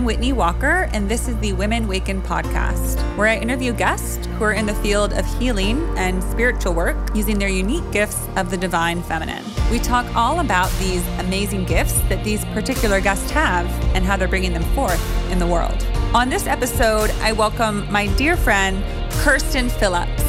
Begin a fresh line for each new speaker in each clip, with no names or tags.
I'm Whitney Walker, and this is the Women Waken podcast, where I interview guests who are in the field of healing and spiritual work using their unique gifts of the divine feminine. We talk all about these amazing gifts that these particular guests have and how they're bringing them forth in the world. On this episode, I welcome my dear friend, Kerstin Phillips.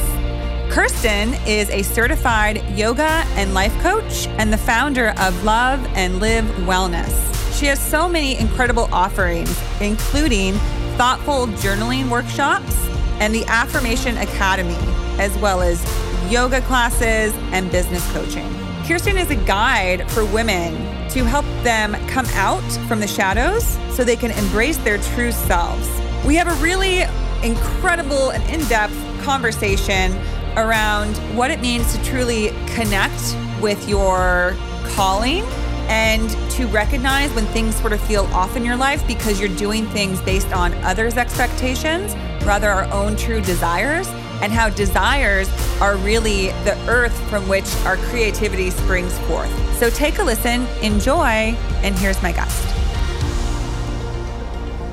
Kerstin is a certified yoga and life coach and the founder of Love and Live Wellness. She has so many incredible offerings, including thoughtful journaling workshops and the Affirmation Academy, as well as yoga classes and business coaching. Kerstin is a guide for women to help them come out from the shadows so they can embrace their true selves. We have a really incredible and in depth conversation around what it means to truly connect with your calling and to recognize when things sort of feel off in your life because you're doing things based on others' expectations rather our own true desires and how desires are really the earth from which our creativity springs forth. So take a listen, enjoy, and here's my guest.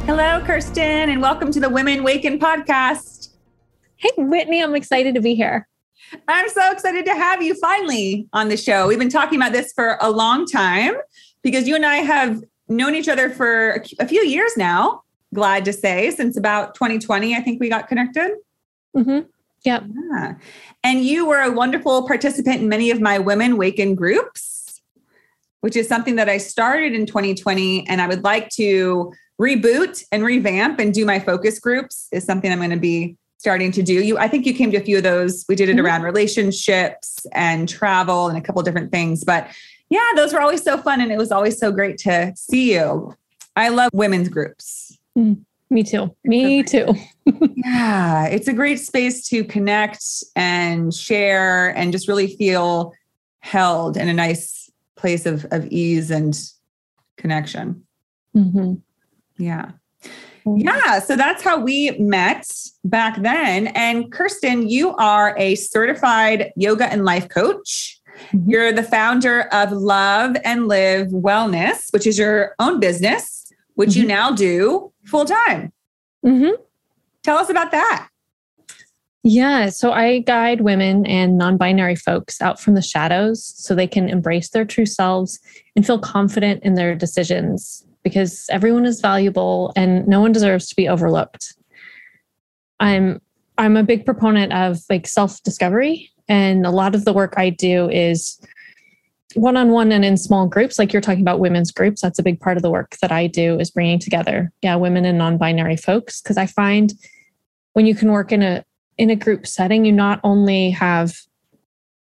Hello, Kerstin, and welcome to the Women Waken podcast.
Hey, Whitney, I'm excited to be here.
I'm so excited to have you finally on the show. We've been talking about this for a long time because you and I have known each other for a few years now. Glad to say, since about 2020, I think we got connected.
Mm-hmm. Yep.
Yeah. And you were a wonderful participant in many of my Women Waken groups, which is something that I started in 2020. And I would like to reboot and revamp and do my focus groups, is something I'm going to be starting to do. You, I think you came to a few of those. We did it mm-hmm. around relationships and travel and a couple different things. But yeah, those were always so fun, and it was always so great to see you. I love women's groups.
Mm, me too. Me too.
yeah, it's a great space to connect and share, and just really feel held in a nice place of of ease and connection.
Mm-hmm.
Yeah. Yeah, so that's how we met back then. And Kerstin, you are a certified yoga and life coach. Mm-hmm. You're the founder of Love and Live Wellness, which is your own business, which mm-hmm. you now do full time.
Mm-hmm.
Tell us about that.
Yeah, so I guide women and non binary folks out from the shadows so they can embrace their true selves and feel confident in their decisions because everyone is valuable and no one deserves to be overlooked. I'm I'm a big proponent of like self-discovery and a lot of the work I do is one-on-one and in small groups like you're talking about women's groups that's a big part of the work that I do is bringing together yeah women and non-binary folks because I find when you can work in a in a group setting you not only have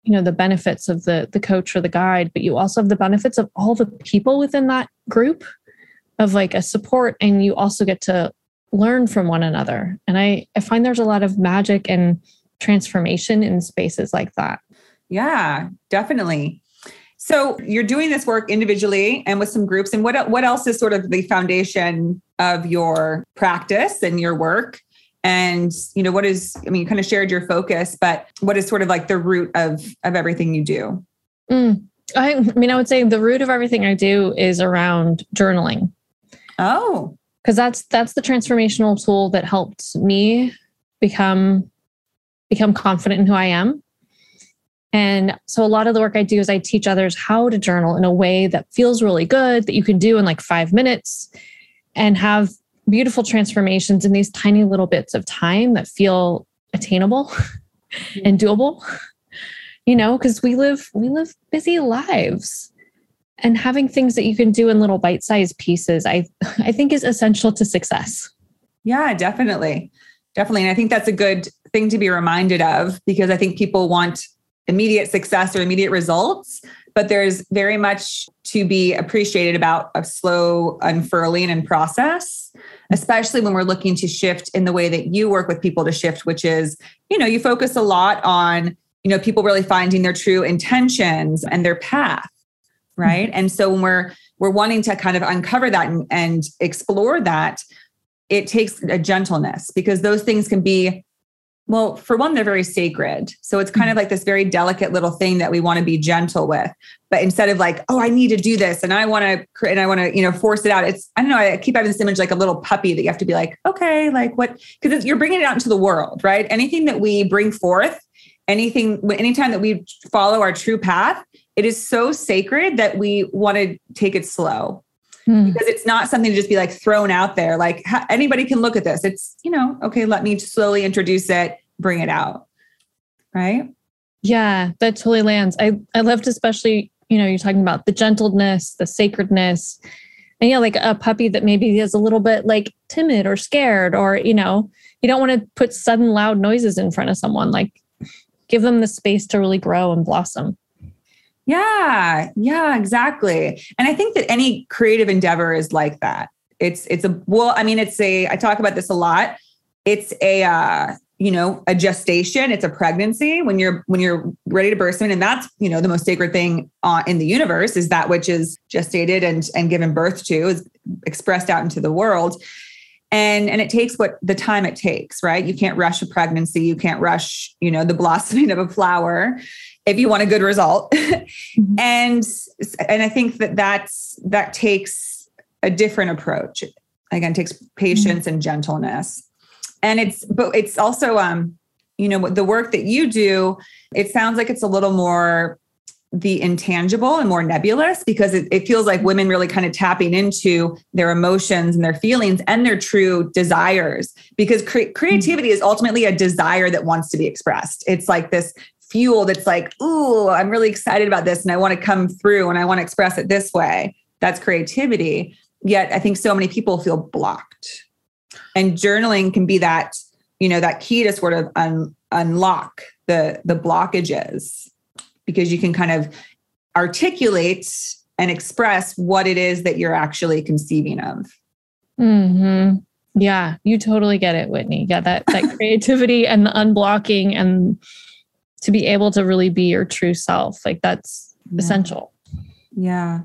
you know the benefits of the the coach or the guide but you also have the benefits of all the people within that group of like a support and you also get to learn from one another. And i i find there's a lot of magic and transformation in spaces like that.
Yeah definitely. So you're doing this work individually and with some groups and what what else is sort of the foundation of your practice and your work? And you know what is i mean you kind of shared your focus but what is sort of like the root of of everything you do?
Mm. I, I mean i would say the root of everything i do is around journaling
Oh,
because that's that's the transformational tool that helped me become become confident in who I am. And so a lot of the work I do is I teach others how to journal in a way that feels really good that you can do in like 5 minutes and have beautiful transformations in these tiny little bits of time that feel attainable and doable. You know, because we live we live busy lives and having things that you can do in little bite-sized pieces i i think is essential to success.
Yeah definitely. Definitely. And i think that's a good thing to be reminded of because i think people want immediate success or immediate results but there's very much to be appreciated about a slow unfurling and process especially when we're looking to shift in the way that you work with people to shift which is you know you focus a lot on you know people really finding their true intentions and their path right mm-hmm. and so when we're we're wanting to kind of uncover that and, and explore that it takes a gentleness because those things can be Well, for one, they're very sacred. So it's kind of mm-hmm. like this very delicate little thing that we want to be gentle with. But instead of like, oh, I need to do this and I want to, and I want to, you know, force it out. It's, I don't know, I keep having this image like a little puppy that you have to be like, okay, like what, because you're bringing it out into the world, right? Anything that we bring forth, anything, anytime that we follow our true path, it is so sacred that we want to take it slow hmm. because it's not something to just be like thrown out there. Like anybody can look at this. It's, you know, okay, let me slowly introduce it, bring it out. Right.
Yeah, that totally lands. I, I loved especially, you know, you're talking about the gentleness, the sacredness. And yeah, like a puppy that maybe is a little bit like timid or scared, or, you know, you don't want to put sudden loud noises in front of someone. Like give them the space to really grow and blossom.
Yeah, yeah, exactly. And I think that any creative endeavor is like that. It's it's a well, I mean, it's a I talk about this a lot. It's a uh, you know, a gestation, it's a pregnancy when you're when you're ready to burst in and that's, you know, the most sacred thing uh, in the universe is that which is gestated and and given birth to is expressed out into the world and and it takes what the time it takes right you can't rush a pregnancy you can't rush you know the blossoming of a flower if you want a good result mm-hmm. and and i think that that's that takes a different approach again takes patience mm-hmm. and gentleness and it's but it's also um you know the work that you do it sounds like it's a little more the intangible and more nebulous because it, it, feels like women really kind of tapping into their emotions and their feelings and their true desires because cre- creativity is ultimately a desire that wants to be expressed it's like this fuel that's like, ooh, I'm really excited about this and I want to come through and I want to express it this way. That's creativity. Yet I think so many people feel blocked. And journaling can be that, you know, that key to sort of un- unlock the the blockages because you can kind of articulate and express what it is that you're actually conceiving of.
Mhm. Yeah, you totally get it, Whitney. Yeah, that that creativity and the unblocking and to be able to really be your true self. Like that's yeah. essential.
Yeah.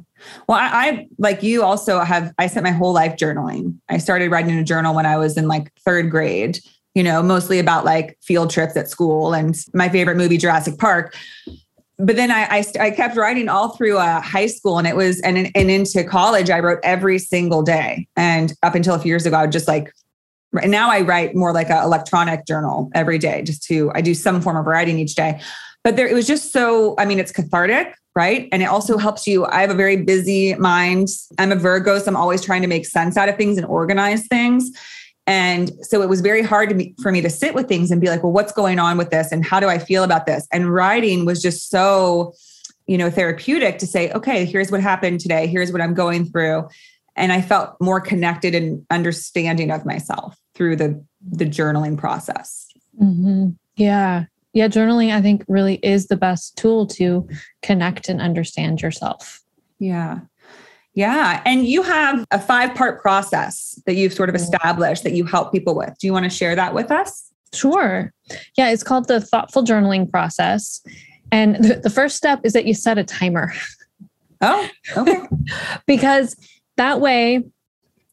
Well, I, I, like you also have, I spent my whole life journaling. I started writing a journal when I was in like third grade, you know, mostly about like field trips at school and my favorite movie, Jurassic Park. But then I, I, I kept writing all through uh, high school and it was, and, and into college, I wrote every single day. And up until a few years ago, I would just like and now I write more like an electronic journal every day, just to, I do some form of writing each day. But there, it was just so, I mean, it's cathartic, right? And it also helps you. I have a very busy mind. I'm a Virgo, so I'm always trying to make sense out of things and organize things. And so it was very hard me, for me to sit with things and be like, well, what's going on with this? And how do I feel about this? And writing was just so, you know, therapeutic to say, okay, here's what happened today. Here's what I'm going through and I felt more connected and understanding of myself through the the journaling process.
Mm-hmm. Yeah, yeah. Journaling, I think, really is the best tool to connect and understand yourself.
Yeah. Yeah. And you have a five part process that you've sort of established that you help people with. Do you want to share that with us?
Sure. Yeah. It's called the thoughtful journaling process. And the, the first step is that you set a timer.
Oh, okay.
because that way,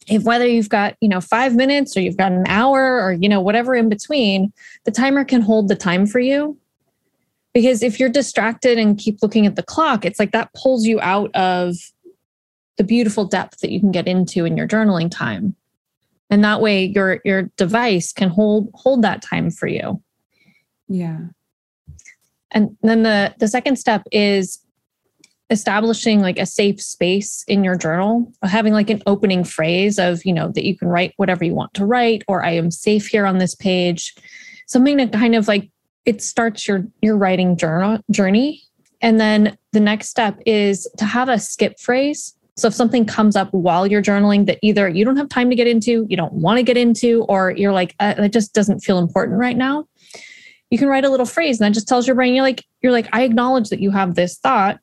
if whether you've got, you know, five minutes or you've got an hour or, you know, whatever in between, the timer can hold the time for you. Because if you're distracted and keep looking at the clock, it's like that pulls you out of the beautiful depth that you can get into in your journaling time. And that way your your device can hold hold that time for you.
Yeah.
And then the the second step is establishing like a safe space in your journal having like an opening phrase of you know that you can write whatever you want to write or i am safe here on this page. Something to kind of like it starts your your writing journal journey. And then the next step is to have a skip phrase. So if something comes up while you're journaling that either you don't have time to get into you don't want to get into or you're like uh, it just doesn't feel important right now you can write a little phrase and that just tells your brain you're like you're like i acknowledge that you have this thought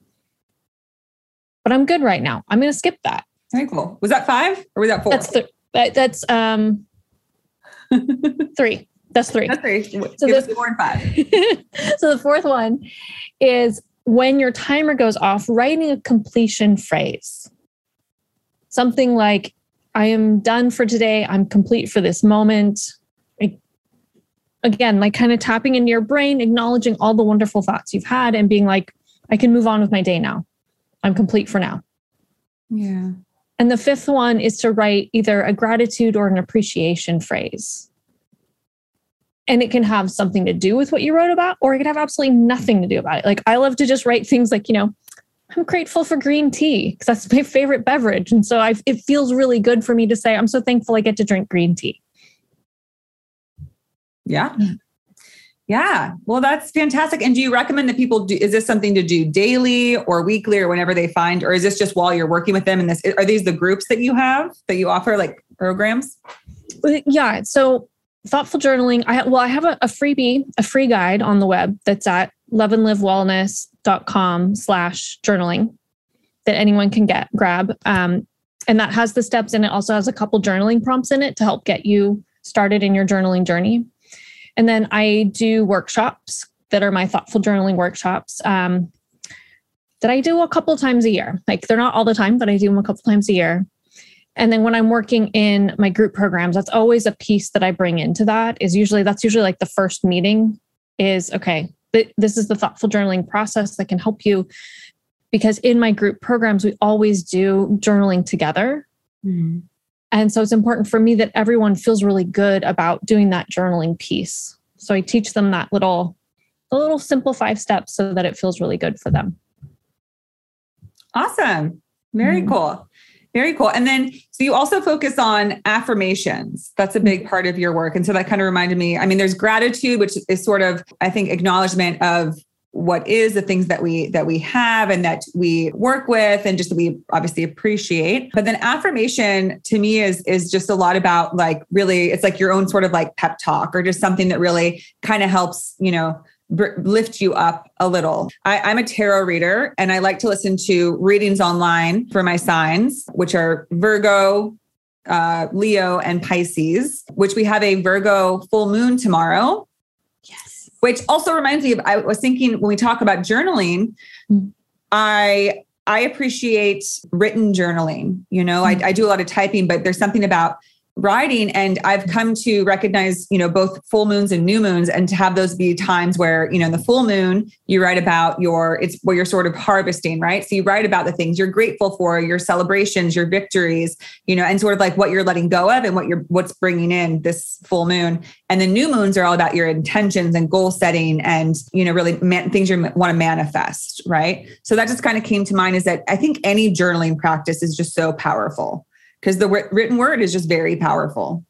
but I'm good right now. I'm going to skip that.
Very cool. Was that five or was that four?
That's th- that, that's um three. That's three.
That's three. So Give the, four and five.
so the fourth one is when your timer goes off, writing a completion phrase. Something like, I am done for today. I'm complete for this moment. again, like kind of tapping into your brain, acknowledging all the wonderful thoughts you've had and being like, I can move on with my day now. I'm complete for now.
Yeah.
And the fifth one is to write either a gratitude or an appreciation phrase. And it can have something to do with what you wrote about, or it can have absolutely nothing to do about it. Like I love to just write things like, you know, I'm grateful for green tea because that's my favorite beverage. And so I, it feels really good for me to say, I'm so thankful I get to drink green tea.
Yeah. Yeah. Well, that's fantastic. And do you recommend that people do, is this something to do daily or weekly or whenever they find, or is this just while you're working with them? And this, are these the groups that you have that you offer like programs?
Yeah. So thoughtful journaling. I well, I have a, a freebie, a free guide on the web that's at loveandlivewellness.com slash journaling that anyone can get grab. Um, and that has the steps and it also has a couple journaling prompts in it to help get you started in your journaling journey. And then I do workshops that are my thoughtful journaling workshops um, that I do a couple times a year. Like they're not all the time, but I do them a couple times a year. And then when I'm working in my group programs, that's always a piece that I bring into that is usually that's usually like the first meeting is okay, this is the thoughtful journaling process that can help you because in my group programs we always do journaling together. Mm-hmm. And so it's important for me that everyone feels really good about doing that journaling piece. So I teach them that little, the little simple five steps so that it feels really good for them.
Awesome. Very mm-hmm. cool. Very cool. And then, so you also focus on affirmations. That's a big mm-hmm. part of your work. And so that kind of reminded me I mean, there's gratitude, which is sort of, I think, acknowledgement of what is the things that we that we have and that we work with and just that we obviously appreciate but then affirmation to me is is just a lot about like really it's like your own sort of like pep talk or just something that really kind of helps you know lift you up a little. I, am a tarot reader and I like to listen to readings online for my signs, which are Virgo, uh, Leo, and Pisces, which we have a Virgo full moon tomorrow which also reminds me of I was thinking when we talk about journaling, mm. I I appreciate written journaling. You know, mm. I, I do a lot of typing, but there's something about writing and i've come to recognize you know both full moons and new moons and to have those be times where you know in the full moon you write about your it's where you're sort of harvesting right? So you write about the things you're grateful for your celebrations your victories you know and sort of like what you're letting go of and what you're what's bringing in this full moon. And the new moons are all about your intentions and goal setting and you know really man, things you want to manifest right? So that just kind of came to mind is that i think any journaling practice is just so powerful because the written word is just very powerful.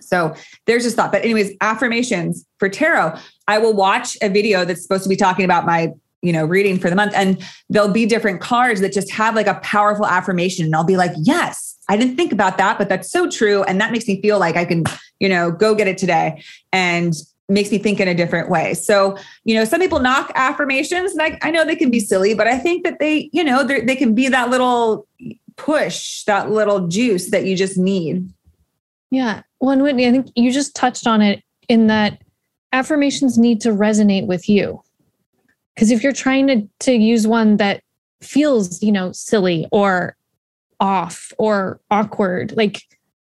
So there's just thought. But, anyways, affirmations for tarot. I will watch a video that's supposed to be talking about my you know reading for the month and there'll be different cards that just have like a powerful affirmation and I'll be like yes I didn't think about that but that's so true and that makes me feel like I can you know go get it today and makes me think in a different way. So, you know, some people knock affirmations and I, I know they can be silly, but I think that they, you know, they can be that little push that little juice that you just need.
Yeah. Well, and Whitney, I think you just touched on it in that affirmations need to resonate with you. Because if you're trying to, to use one that feels, you know, silly or off or awkward, like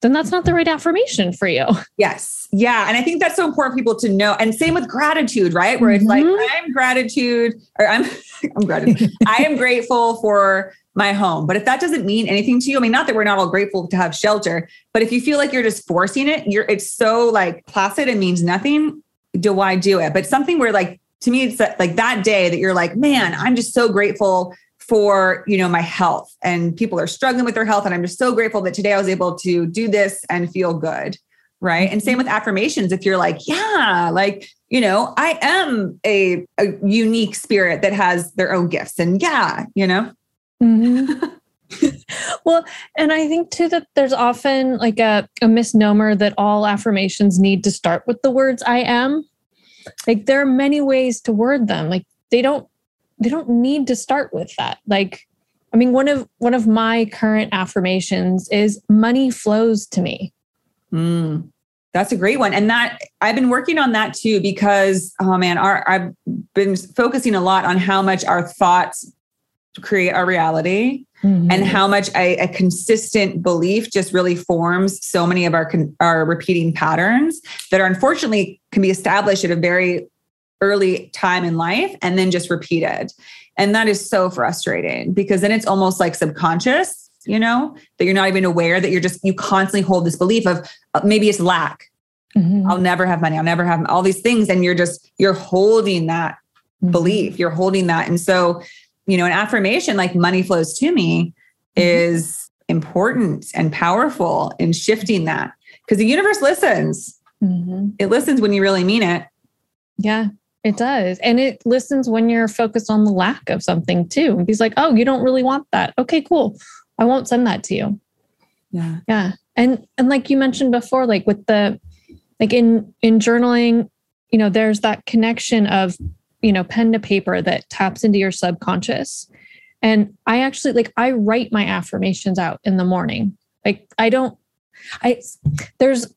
then that's not the right affirmation for you.
Yes. Yeah. And I think that's so important for people to know. And same with gratitude, right? Where it's mm-hmm. like, I'm gratitude or I'm, I'm gratitude. I am grateful for my home. But if that doesn't mean anything to you, I mean, not that we're not all grateful to have shelter, but if you feel like you're just forcing it, you're it's so like placid and means nothing. Do I do it? But something where like to me, it's like that day that you're like, man, I'm just so grateful for you know my health and people are struggling with their health and i'm just so grateful that today i was able to do this and feel good right and same with affirmations if you're like yeah like you know i am a, a unique spirit that has their own gifts and yeah you know
Mm-hmm. well, and I think too that there's often like a, a misnomer that all affirmations need to start with the words I am. Like there are many ways to word them. Like they don't they don't need to start with that. Like I mean one of one of my current affirmations is money flows to me.
Mm, that's a great one. And that I've been working on that too because oh man, our I've been focusing a lot on how much our thoughts create our reality mm-hmm. and how much a, a, consistent belief just really forms so many of our our repeating patterns that are unfortunately can be established at a very early time in life and then just repeated and that is so frustrating because then it's almost like subconscious you know that you're not even aware that you're just you constantly hold this belief of uh, maybe it's lack mm-hmm. i'll never have money i'll never have all these things and you're just you're holding that mm-hmm. belief you're holding that and so you know, an affirmation like money flows to me mm-hmm. is important and powerful in shifting that because the universe listens. Mm-hmm. It listens when you really mean it.
Yeah, it does. And it listens when you're focused on the lack of something too. He's like, oh, you don't really want that. Okay, cool. I won't send that to you.
Yeah.
Yeah. And and like you mentioned before, like with the like in in journaling, you know, there's that connection of you know, pen to paper that taps into your subconscious. And I actually like I write my affirmations out in the morning. Like I don't I there's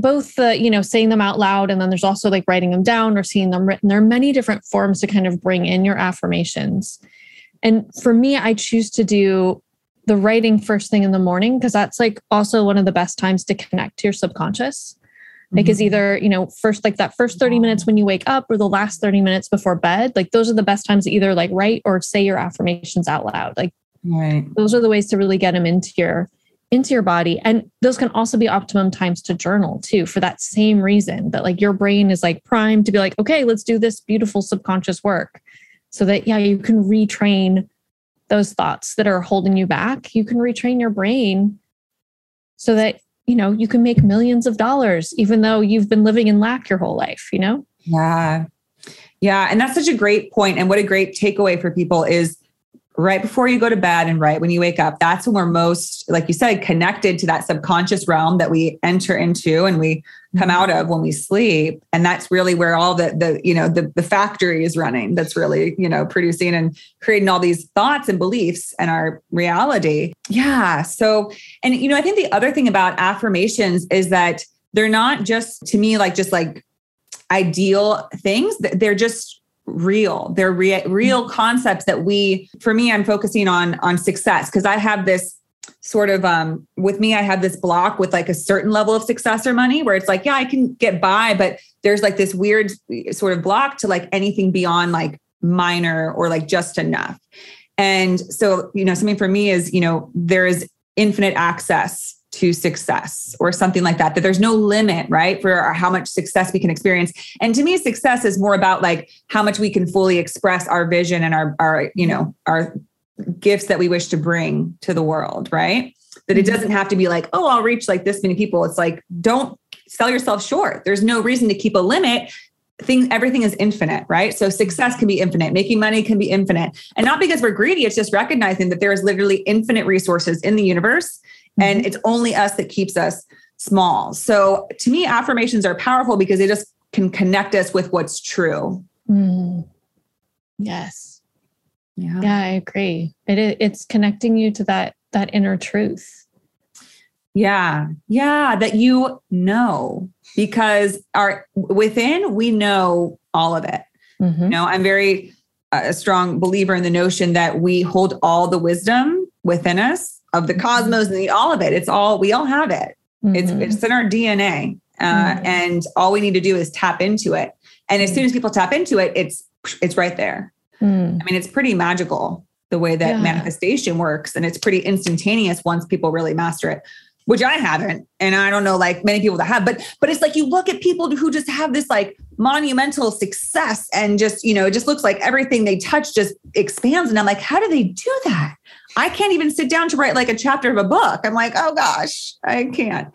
both the you know saying them out loud and then there's also like writing them down or seeing them written. There are many different forms to kind of bring in your affirmations. And for me i choose to do the writing first thing in the morning because that's like also one of the best times to connect to your subconscious. Like mm-hmm. is either you know first like that first 30 minutes when you wake up or the last 30 minutes before bed. Like those are the best times to either like write or say your affirmations out loud. Like
right.
those are the ways to really get them into your into your body and those can also be optimum times to journal too for that same reason that like your brain is like primed to be like okay let's do this beautiful subconscious work so that yeah you can retrain those thoughts that are holding you back you can retrain your brain so that you know, you can make millions of dollars even though you've been living in lack your whole life, you know?
Yeah. Yeah. And that's such a great point. And what a great takeaway for people is right before you go to bed and right when you wake up that's when we're most like you said connected to that subconscious realm that we enter into and we come mm-hmm. out of when we sleep. And that's really where all the the you know the the factory is running that's really you know producing and creating all these thoughts and beliefs and our reality. Yeah. So and you know i think the other thing about affirmations is that they're not just to me like just like ideal things. They're just real. They're re- real mm-hmm. concepts that we for me i'm focusing on on success. Because i have this sort of um with me i have this block with like a certain level of success or money where it's like yeah i can get by but there's like this weird sort of block to like anything beyond like minor or like just enough. And so you know something for me is you know there is infinite access to success or something like that that there's no limit right for how much success we can experience. And to me success is more about like how much we can fully express our vision and our our you know our gifts that we wish to bring to the world right? That it mm-hmm. doesn't have to be like oh i'll reach like this many people. It's like don't sell yourself short. There's no reason to keep a limit. Things everything is infinite right? So success can be infinite. Making money can be infinite. And not because we're greedy it's just recognizing that there is literally infinite resources in the universe and mm-hmm. it's only us that keeps us small. So to me, affirmations are powerful because they just can connect us with what's true.
Mm. Yes. Yeah. Yeah, I agree. It it's connecting you to that that inner truth.
Yeah. Yeah, that you know because our within we know all of it. Mm-hmm. You know, I'm very uh, a strong believer in the notion that we hold all the wisdom within us of the cosmos and the, all of it. It's all we all have it. Mm-hmm. It's it's in our DNA, uh, mm-hmm. and all we need to do is tap into it. And as soon as people tap into it, it's it's right there. Mm. I mean, it's pretty magical the way that yeah. manifestation works, and it's pretty instantaneous once people really master it. Which I haven't, and I don't know like many people that have, but but it's like you look at people who just have this like monumental success, and just you know, it just looks like everything they touch just expands. And I'm like, how do they do that? I can't even sit down to write like a chapter of a book. I'm like, oh gosh, I can't.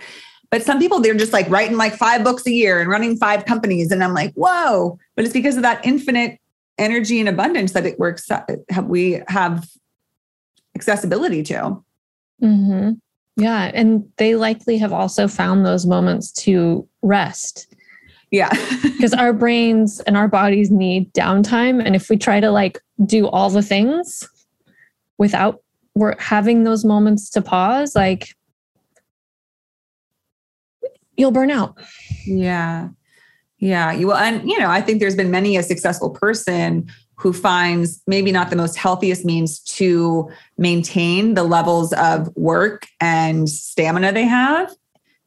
But some people, they're just like writing like five books a year and running five companies. And I'm like, whoa. But it's because of that infinite energy and abundance that it works, we have accessibility to.
Mm-hmm. Yeah. And they likely have also found those moments to rest.
Yeah.
Because our brains and our bodies need downtime. And if we try to like do all the things without we're having those moments to pause, like you'll burn out.
Yeah. Yeah. You will. And, you know, I think there's been many a successful person who finds maybe not the most healthiest means to maintain the levels of work and stamina they have.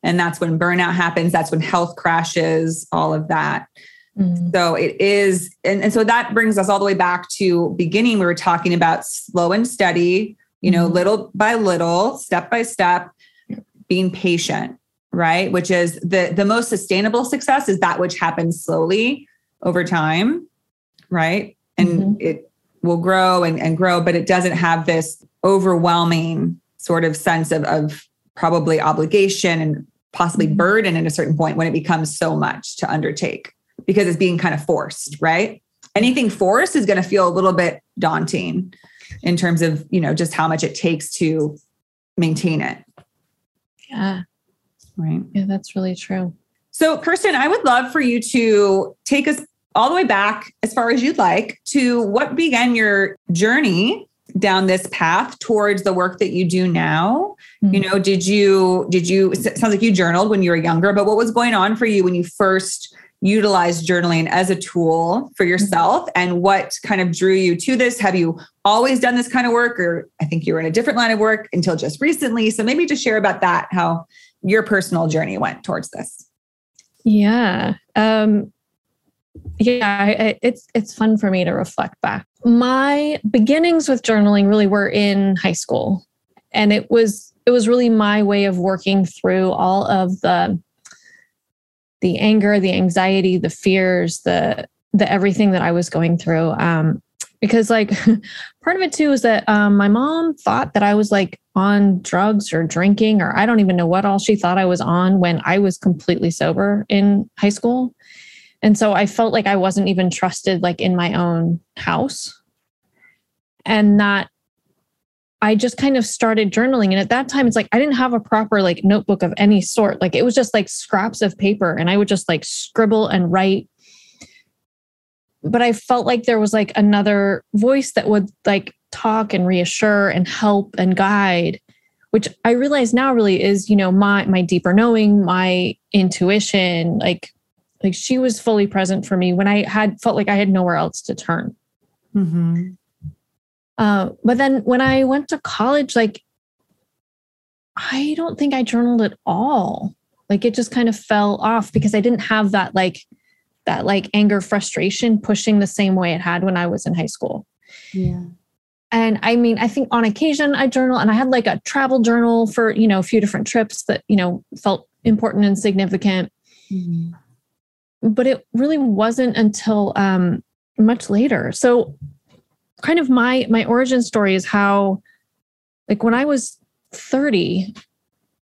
And that's when burnout happens. That's when health crashes, all of that. Mm-hmm. So it is, and, and so that brings us all the way back to beginning. We were talking about slow and steady, you know, mm-hmm. little by little, step by step, being patient, right? Which is the the most sustainable success is that which happens slowly over time, right? And mm-hmm. it will grow and, and grow, but it doesn't have this overwhelming sort of sense of, of probably obligation and possibly mm-hmm. burden at a certain point when it becomes so much to undertake because it's being kind of forced, right? Anything forced is going to feel a little bit daunting in terms of, you know, just how much it takes to maintain it.
Yeah.
Right.
Yeah, that's really true.
So, Kerstin, I would love for you to take us all the way back as far as you'd like to what began your journey down this path towards the work that you do now mm-hmm. you know did you did you sounds like you journaled when you were younger but what was going on for you when you first utilized journaling as a tool for mm-hmm. yourself? And what kind of drew you to this? Have you always done this kind of work? Or i think you were in a different line of work until just recently. So maybe just share about that how your personal journey went towards this.
Yeah. Um yeah I, it's it's fun for me to reflect back. My beginnings with journaling really were in high school. And it was it was really my way of working through all of the the anger the anxiety the fears the the everything that i was going through um because like part of it too is that um, my mom thought that i was like on drugs or drinking or i don't even know what all she thought i was on when i was completely sober in high school and so I felt like I wasn't even trusted like in my own house. And that I just kind of started journaling. And at that time, it's like I didn't have a proper like notebook of any sort. Like it was just like scraps of paper and I would just like scribble and write. But I felt like there was like another voice that would like talk and reassure and help and guide which i realize now really is you know my my deeper knowing my intuition like like she was fully present for me when I had felt like I had nowhere else to turn. Mm-hmm. Uh, but then when I went to college, like I don't think I journaled at all. Like it just kind of fell off because I didn't have that like that like anger frustration pushing the same way it had when I was in high school.
Yeah.
And I mean, I think on occasion I journal and I had like a travel journal for, you know, a few different trips that, you know, felt important and significant. Mm-hmm but it really wasn't until um, much later. So, kind of my my origin story is how, like, when I was thirty,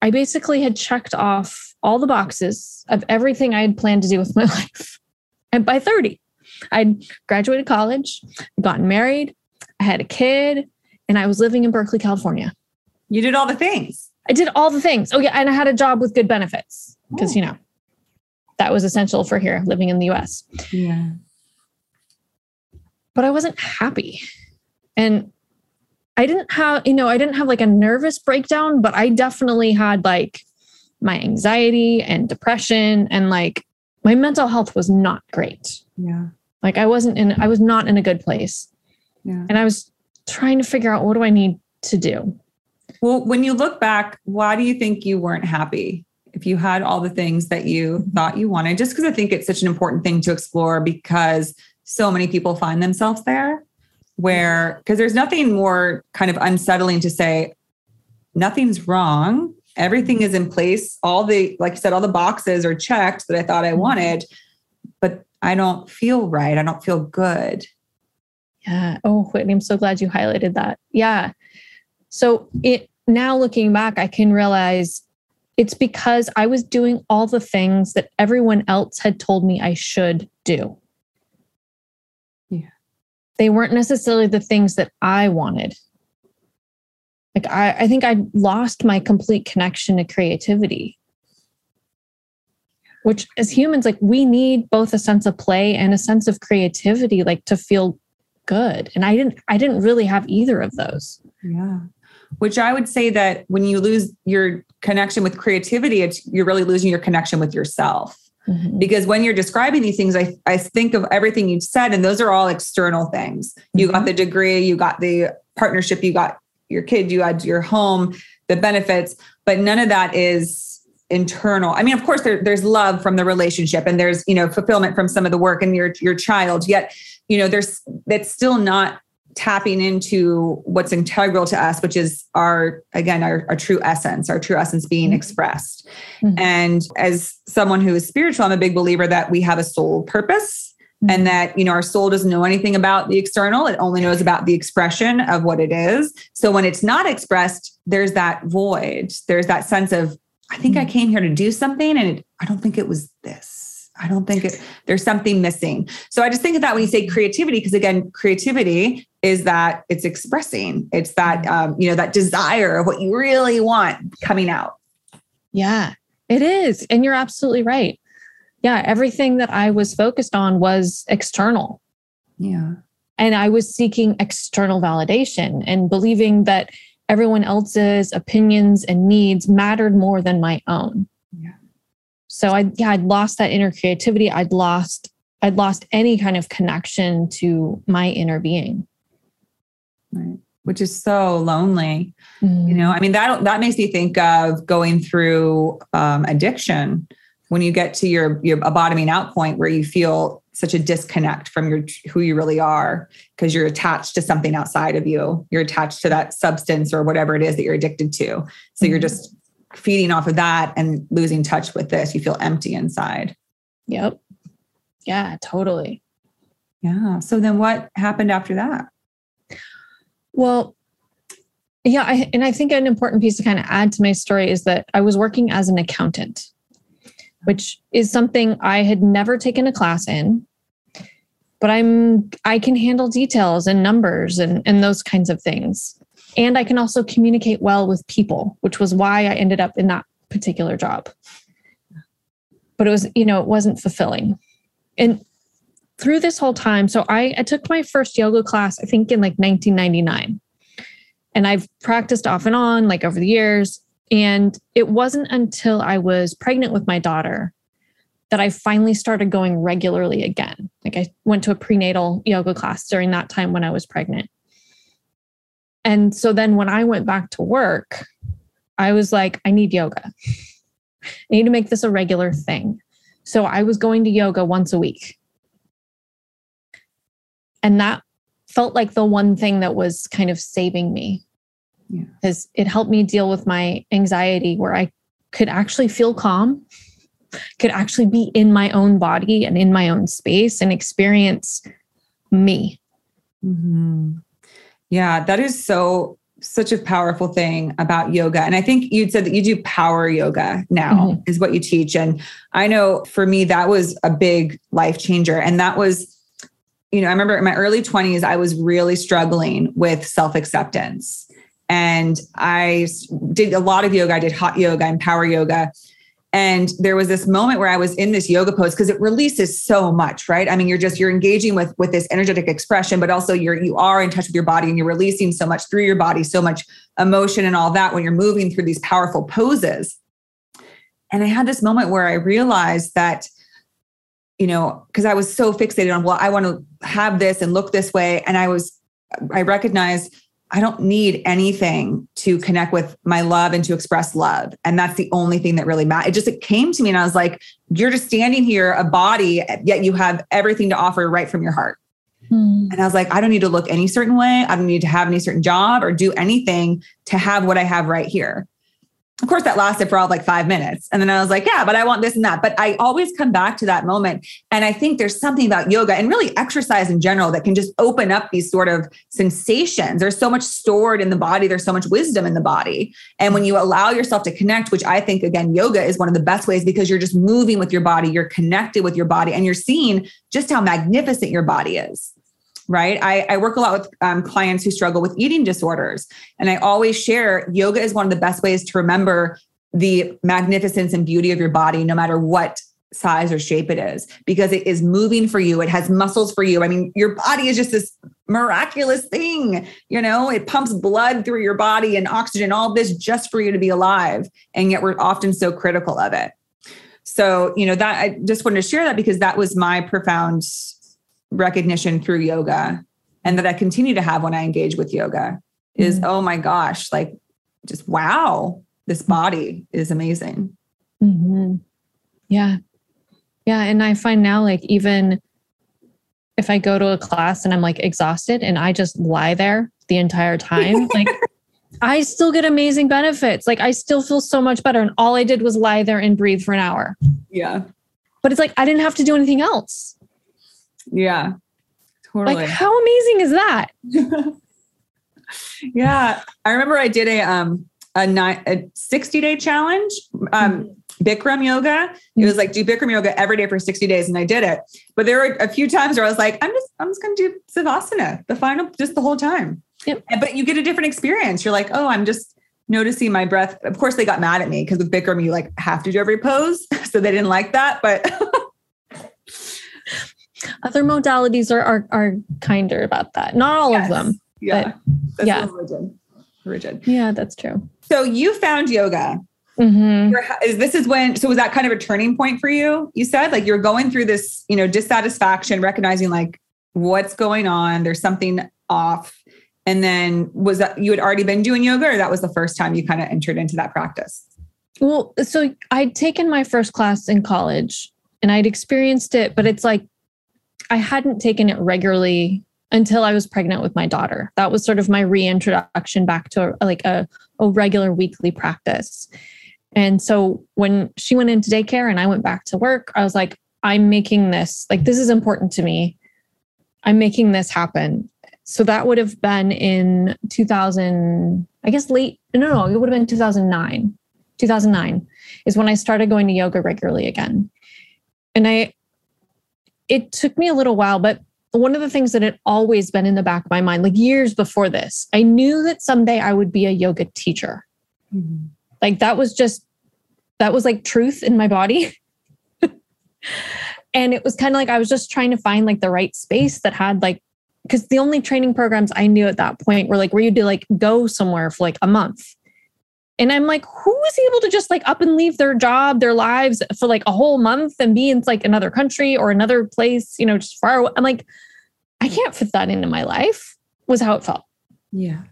I basically had checked off all the boxes of everything I had planned to do with my life. And by thirty, I'd graduated college, gotten married, I had a kid, and I was living in Berkeley, California.
You did all the things.
I did all the things. Oh yeah, and I had a job with good benefits because oh. you know that was essential for here living in the US.
Yeah.
But I wasn't happy. And I didn't have, you know, I didn't have like a nervous breakdown, but I definitely had like my anxiety and depression and like my mental health was not great.
Yeah.
Like I wasn't in I was not in a good place.
Yeah.
And I was trying to figure out what do I need to do?
Well, when you look back, why do you think you weren't happy? if you had all the things that you thought you wanted, just because I think it's such an important thing to explore because so many people find themselves there where, because there's nothing more kind of unsettling to say, nothing's wrong. Everything is in place. All the, like you said, all the boxes are checked that I thought I mm-hmm. wanted, but I don't feel right. I don't feel good.
Yeah. Oh, Whitney, I'm so glad you highlighted that. Yeah. So it now looking back, I can realize it's because I was doing all the things that everyone else had told me I should do. They weren't necessarily the things that I wanted. Like, I, I think I lost my complete connection to creativity, which as humans, like, we need both a sense of play and a sense of creativity, like, to feel good. And I didn't, I didn't really have either of those.
Yeah which I would say that when you lose your connection with creativity, it's you're really losing your connection with yourself. Mm-hmm. Because when you're describing these things, I, I think of everything you've said, and those are all external things. You mm-hmm. got the degree, you got the partnership, you got your kid, you had your home, the benefits, but none of that is internal. I mean, of course, there, there's love from the relationship and there's, you know, fulfillment from some of the work and your your child. Yet, you know, there's that's still not tapping into what's integral to us, which is our, again, our, our true essence, our true essence being mm-hmm. expressed. Mm-hmm. And as someone who is spiritual, I'm a big believer that we have a soul purpose mm-hmm. and that, you know, our soul doesn't know anything about the external. It only knows about the expression of what it is. So when it's not expressed, there's that void. There's that sense of, I think I mm-hmm. came here to do something and it, I don't think it was this. I don't think it, there's something missing. So I just think of that when you say creativity, because again, creativity is that it's expressing, it's that, um, you know, that desire of what you really want coming out.
Yeah, it is. And you're absolutely right. Yeah, everything that I was focused on was external.
Yeah.
And I was seeking external validation and believing that everyone else's opinions and needs mattered more than my own. Yeah. So I yeah, I'd lost that inner creativity. I'd lost I'd lost any kind of connection to my inner being.
Right. Which is so lonely. Mm. You know, I mean that that makes me think of going through um, addiction when you get to your your a bottoming out point where you feel such a disconnect from your who you really are because you're attached to something outside of you. You're attached to that substance or whatever it is that you're addicted to. So mm-hmm. you're just feeding off of that and losing touch with this, you feel empty inside.
Yep. Yeah, totally.
Yeah. So then what happened after that?
Well, yeah, I, and I think an important piece to kind of add to my story is that I was working as an accountant, which is something I had never taken a class in, but I'm I can handle details and numbers and and those kinds of things. And I can also communicate well with people, which was why I ended up in that particular job. But it was, you know, it wasn't fulfilling. And through this whole time, so I, I took my first yoga class, I think in like 1999. And I've practiced off and on, like over the years. And it wasn't until I was pregnant with my daughter that I finally started going regularly again. Like I went to a prenatal yoga class during that time when I was pregnant. And so then when I went back to work, I was like, I need yoga. I need to make this a regular thing. So I was going to yoga once a week. And that felt like the one thing that was kind of saving me because yeah. it helped me deal with my anxiety where I could actually feel calm, could actually be in my own body and in my own space and experience me.
Mm-hmm. Yeah, that is so such a powerful thing about yoga. And I think you'd said that you do power yoga now mm-hmm. is what you teach. And I know for me, that was a big life changer. And that was, you know, I remember in my early 20s, I was really struggling with self acceptance. And I did a lot of yoga. I did hot yoga and power yoga. And there was this moment where I was in this yoga pose because it releases so much, right? I mean, you're just you're engaging with with this energetic expression, but also you're you are in touch with your body and you're releasing so much through your body, so much emotion and all that when you're moving through these powerful poses. And I had this moment where I realized that, you know, because I was so fixated on, well, I want to have this and look this way. And I was, I recognized I don't need anything to connect with my love and to express love. And that's the only thing that really matters. It just it came to me and I was like, you're just standing here, a body, yet you have everything to offer right from your heart. Hmm. And I was like, I don't need to look any certain way. I don't need to have any certain job or do anything to have what I have right here of course that lasted for all like five minutes. And then i was like yeah but i want this and that. But i always come back to that moment. And i think there's something about yoga and really exercise in general that can just open up these sort of sensations. There's so much stored in the body. There's so much wisdom in the body. And when you allow yourself to connect which i think again yoga is one of the best ways because you're just moving with your body. You're connected with your body and you're seeing just how magnificent your body is right? I, I, work a lot with um, clients who struggle with eating disorders. And I always share yoga is one of the best ways to remember the magnificence and beauty of your body, no matter what size or shape it is, because it is moving for you. It has muscles for you. I mean, your body is just this miraculous thing. You know, it pumps blood through your body and oxygen, all this just for you to be alive. And yet we're often so critical of it. So, you know, that I just wanted to share that because that was my profound recognition through yoga and that I continue to have when I engage with yoga is,
Mhm.
oh my gosh, like just wow, this body is amazing.
hmm Yeah. Yeah. And I find now, like, even if I go to a class and I'm like exhausted and I just lie there the entire time, like, I still get amazing benefits. Like, I still feel so much better. And all I did was lie there and breathe for an hour.
Yeah.
But it's like, I didn't have to do anything else.
Yeah. Totally.
Like, how amazing is that?
yeah. I remember I did a um a nine a 60 day challenge. Um Bikram yoga. It was like do Bikram yoga every day for 60 days, and I did it. But there were a few times where I was like, I'm just, I'm just gonna do Savasana, the final, just the whole time.
Yep.
But you get a different experience. You're like, oh, I'm just noticing my breath. Of course, they got mad at me because with Bikram, you like have to do every pose. So they didn't like that. But
Other modalities are, are, are kinder about that. Not all
Yes.
of them.
yeah, that's
yeah.
rigid. Rigid.
Yeah, that's true.
So you found yoga.
hmm
is this is when so was that kind of a turning point for you you said like you're going through this you know dissatisfaction recognizing like what's going on there's something off and then was that you had already been doing yoga or that was the first time you kind of entered into that practice
Well, so I'd taken my first class in college and I'd experienced it, but it's like I hadn't taken it regularly until I was pregnant with my daughter. That was sort of my reintroduction back to like a, a regular weekly practice. And so when she went into daycare and I went back to work, I was like, I'm making this, like, this is important to me. I'm making this happen. So that would have been in 2000, I guess late, no, no, it would have been 2009. 2009 is when I started going to yoga regularly again. And I, it took me a little while, but one of the things that had always been in the back of my mind, like years before this, I knew that someday I would be a yoga teacher. Mm-hmm. Like that was just, that was like truth in my body. and it was kind of like I was just trying to find like the right space that had like, because the only training programs I knew at that point were like where you'd do like go somewhere for like a month. And I'm like, who is able to just like up and leave their job, their lives for like a whole month and be in like another country or another place, you know, just far away? I'm like, I can't fit that into my life, was how it felt.
yeah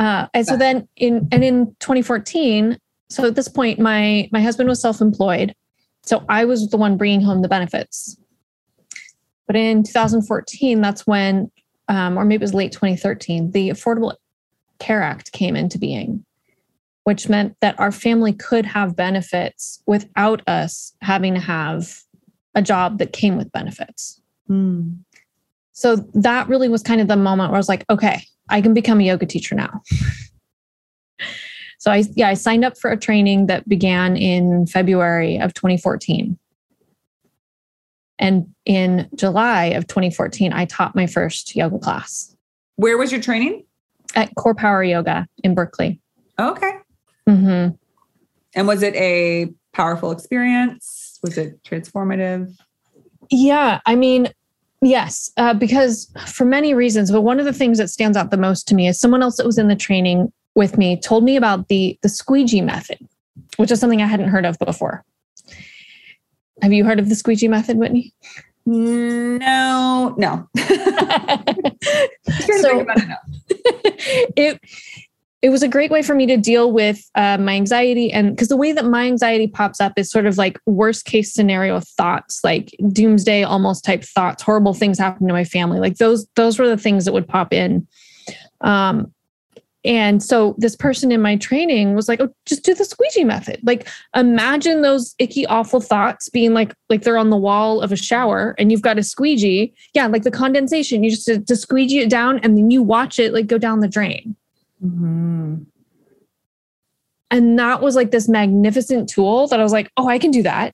Uh, and so then in and in 2014, so at this point, my my husband was self-employed, so I was the one bringing home the benefits. But in 2014, that's when, um, or maybe it was late 2013, the Affordable Care Act came into being, which meant that our family could have benefits without us having to have a job that came with benefits.
Mm.
So that really was kind of the moment where I was like, okay, I can become a yoga teacher now. so I yeah, I signed up for a training that began in February of 2014. And in July of 2014, I taught my first yoga class
where was your training
at Core Power Yoga in Berkeley.
okay
hmm
and was it a powerful experience was it transformative
Yeah, I mean, yes, uh, because for many reasons. But one of the things that stands out the most to me is someone else that was in the training with me told me about the the squeegee method, which is something I hadn't heard of before. Have you heard of the squeegee method, Whitney?
no no
So- it it was a great way for me to deal with uh, my anxiety and because the way that my anxiety pops up is sort of like worst case scenario thoughts like doomsday almost type thoughts horrible things happen to my family like those those were the things that would pop in. Um and so this person in my training was like oh just do the squeegee method like imagine those icky awful thoughts being like like they're on the wall of a shower and you've got a squeegee yeah like the condensation you just to, to squeegee it down and then you watch it like go down the drain
Mhm.
and that was like this magnificent tool that I was like, oh, I can do that.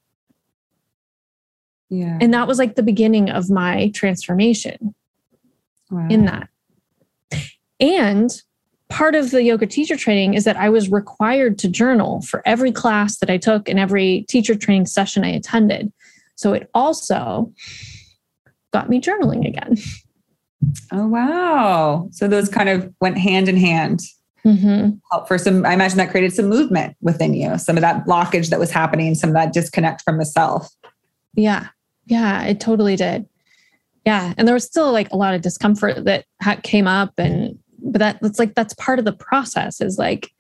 yeah
And that was like the beginning of my transformation
Wow.
in that. And part of the yoga teacher training is that I was required to journal for every class that I took and every teacher training session I attended. So it also got me journaling again.
Oh wow! So those kind of went hand in hand. Mm-hmm. Help for some, I imagine that created some movement within you, some of that blockage that was happening, some of that disconnect from the self.
Yeah. Yeah, it totally did. Yeah. And there was still like a lot of discomfort that came up. And, but that, that's like, that's part of the process is like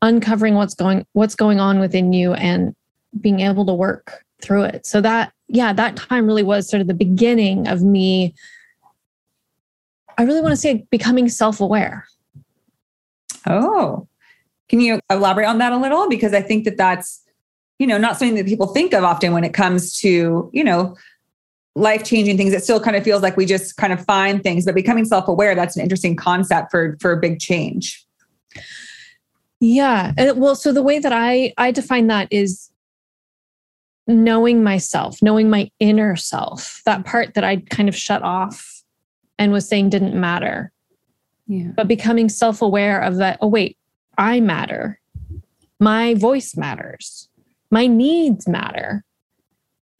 uncovering what's going, what's going on within you and being able to work through it. So that, yeah, that time really was sort of the beginning of me. I really want to say becoming self aware.
Oh, can you elaborate on that a little? Because I think that that's, you know, not something that people think of often when it comes to, you know, life changing things. It still kind of feels like we just kind of find things, but becoming self aware, that's an interesting concept for, for a big change.
Yeah. Well, so the way that I, I define that is knowing myself, knowing my inner self, that part that I kind of shut off and was saying didn't matter. Yeah. But becoming self aware of that, oh, wait, I matter. My voice matters. My needs matter.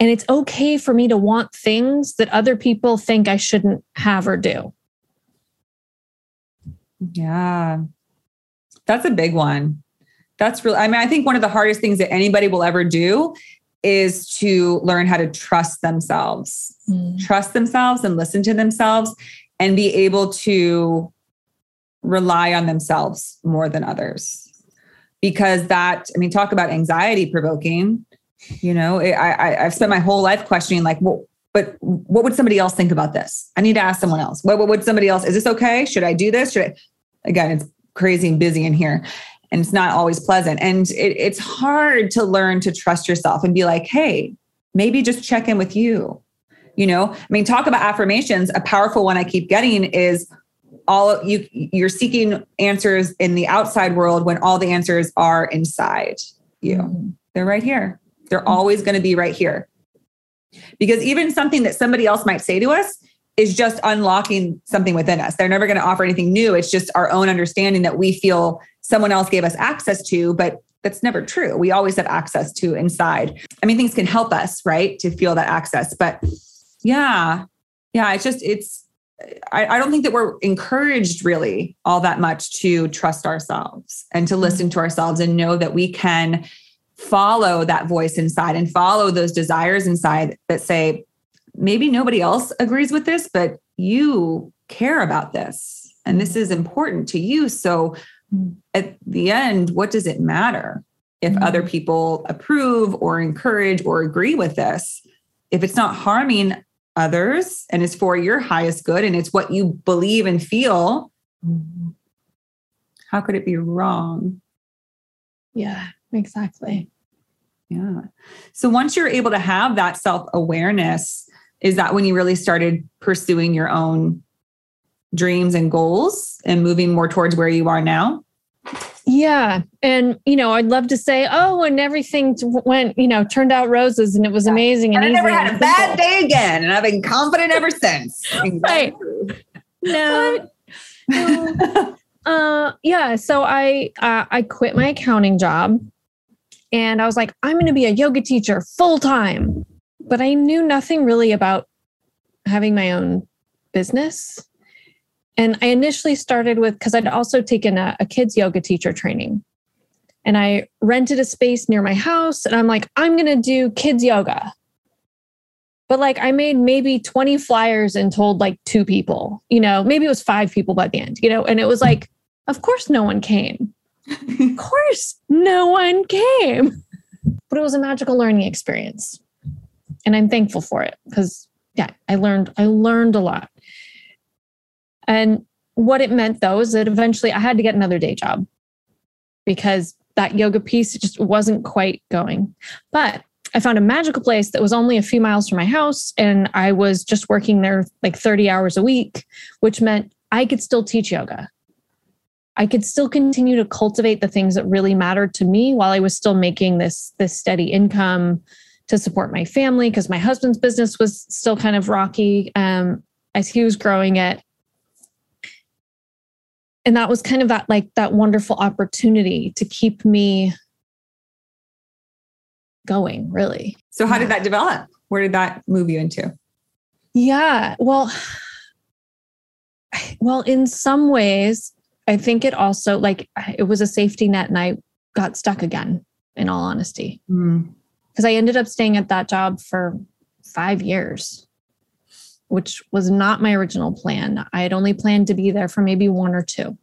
And it's okay for me to want things that other people think I shouldn't have or do.
Yeah. That's a big one. That's really, I mean, I think one of the hardest things that anybody will ever do is to learn how to trust themselves, mm. trust themselves and listen to themselves and be able to rely on themselves more than others. Because that, I mean, talk about anxiety provoking. You know, I, I I've spent my whole life questioning, like, well, but what would somebody else think about this? I need to ask someone else. What, what would somebody else? Is this okay? Should I do this? Should I? Again, it's crazy and busy in here and it's not always pleasant. And it, it's hard to learn to trust yourself and be like, hey, maybe just check in with you. You know, I mean, talk about affirmations. A powerful one I keep getting is all you you're seeking answers in the outside world when all the answers are inside you. Mm-hmm. They're right here. They're mm-hmm. always going to be right here. Because even something that somebody else might say to us is just unlocking something within us. They're never going to offer anything new. It's just our own understanding that we feel someone else gave us access to, but that's never true. We always have access to inside. I mean, things can help us, right, to feel that access. But yeah, yeah, it's just, it's, I, I, don't think that we're encouraged really all that much to trust ourselves and to listen to ourselves and know that we can follow that voice inside and follow those desires inside that say, maybe nobody else agrees with this, but you care about this and this is important to you. So at the end, what does it matter if mm-hmm. other people approve or encourage or agree with this? If it's not harming others and it's for your highest good and it's what you believe and feel, how could it be wrong?
Yeah, exactly.
Yeah. So once you're able to have that self awareness, is that when you really started pursuing your own dreams and goals and moving more towards where you are now?
Yeah. And, you know, I'd love to say, oh, and everything went, you know, turned out roses and it was amazing.
And, and I never had a bad day again. And I've been confident ever since.
right. No. no. uh, yeah. So I, uh, I quit my accounting job and I was like, I'm going to be a yoga teacher full time. But I knew nothing really about having my own business. And I initially started with because I'd also taken a, a kids yoga teacher training. And I rented a space near my house and I'm like, I'm going to do kids yoga. But like I made maybe 20 flyers and told like two people, you know, maybe it was five people by the end, you know, and it was like, of course no one came. Of course no one came. But it was a magical learning experience. And I'm thankful for it because yeah, I learned I learned a lot. And what it meant though is that eventually I had to get another day job because that yoga piece just wasn't quite going. But I found a magical place that was only a few miles from my house. And I was just working there like 30 hours a week, which meant I could still teach yoga. I could still continue to cultivate the things that really mattered to me while I was still making this, this steady income to support my family because my husband's business was still kind of rocky um, as he was growing it. And that was kind of that like that wonderful opportunity to keep me going really.
So how did that develop? Where did that move you into?
Yeah well well in some ways I think it also like it was a safety net and I got stuck again, in all honesty.
Mm.
Because I ended up staying at that job for five years, which was not my original plan. I had only planned to be there for maybe one or two.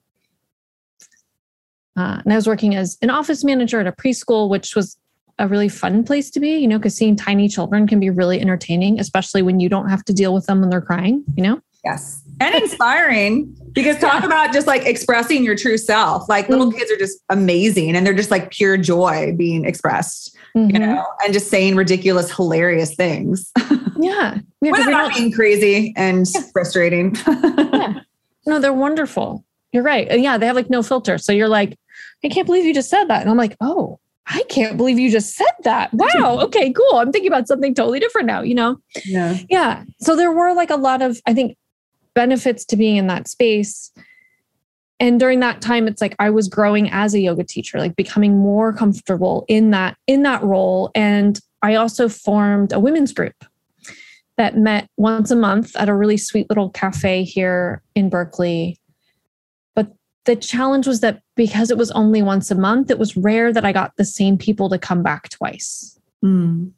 Uh, and I was working as an office manager at a preschool, which was a really fun place to be, you know, because seeing tiny children can be really entertaining, especially when you don't have to deal with them when they're crying, you know?
Yes. And inspiring because talk yeah. about just like expressing your true self. Like mm-hmm. little kids are just amazing and they're just like pure joy being expressed, mm-hmm. you know, and just saying ridiculous, hilarious things.
Yeah.
yeah Without not being crazy and yeah. frustrating.
yeah. No, they're wonderful. You're right. Yeah. They have like no filter. So you're like, I can't believe you just said that. And I'm like, oh, I can't believe you just said that. Wow. Okay, cool. I'm thinking about something totally different now, you know?
Yeah.
Yeah. So there were like a lot of, I think, benefits to being in that space. And during that time, it's like I was growing as a yoga teacher, like becoming more comfortable in that, in that role. And I also formed a women's group that met once a month at a really sweet little cafe here in Berkeley But the challenge was that because it was only once a month, it was rare that I got the same people to come back twice.
Mm.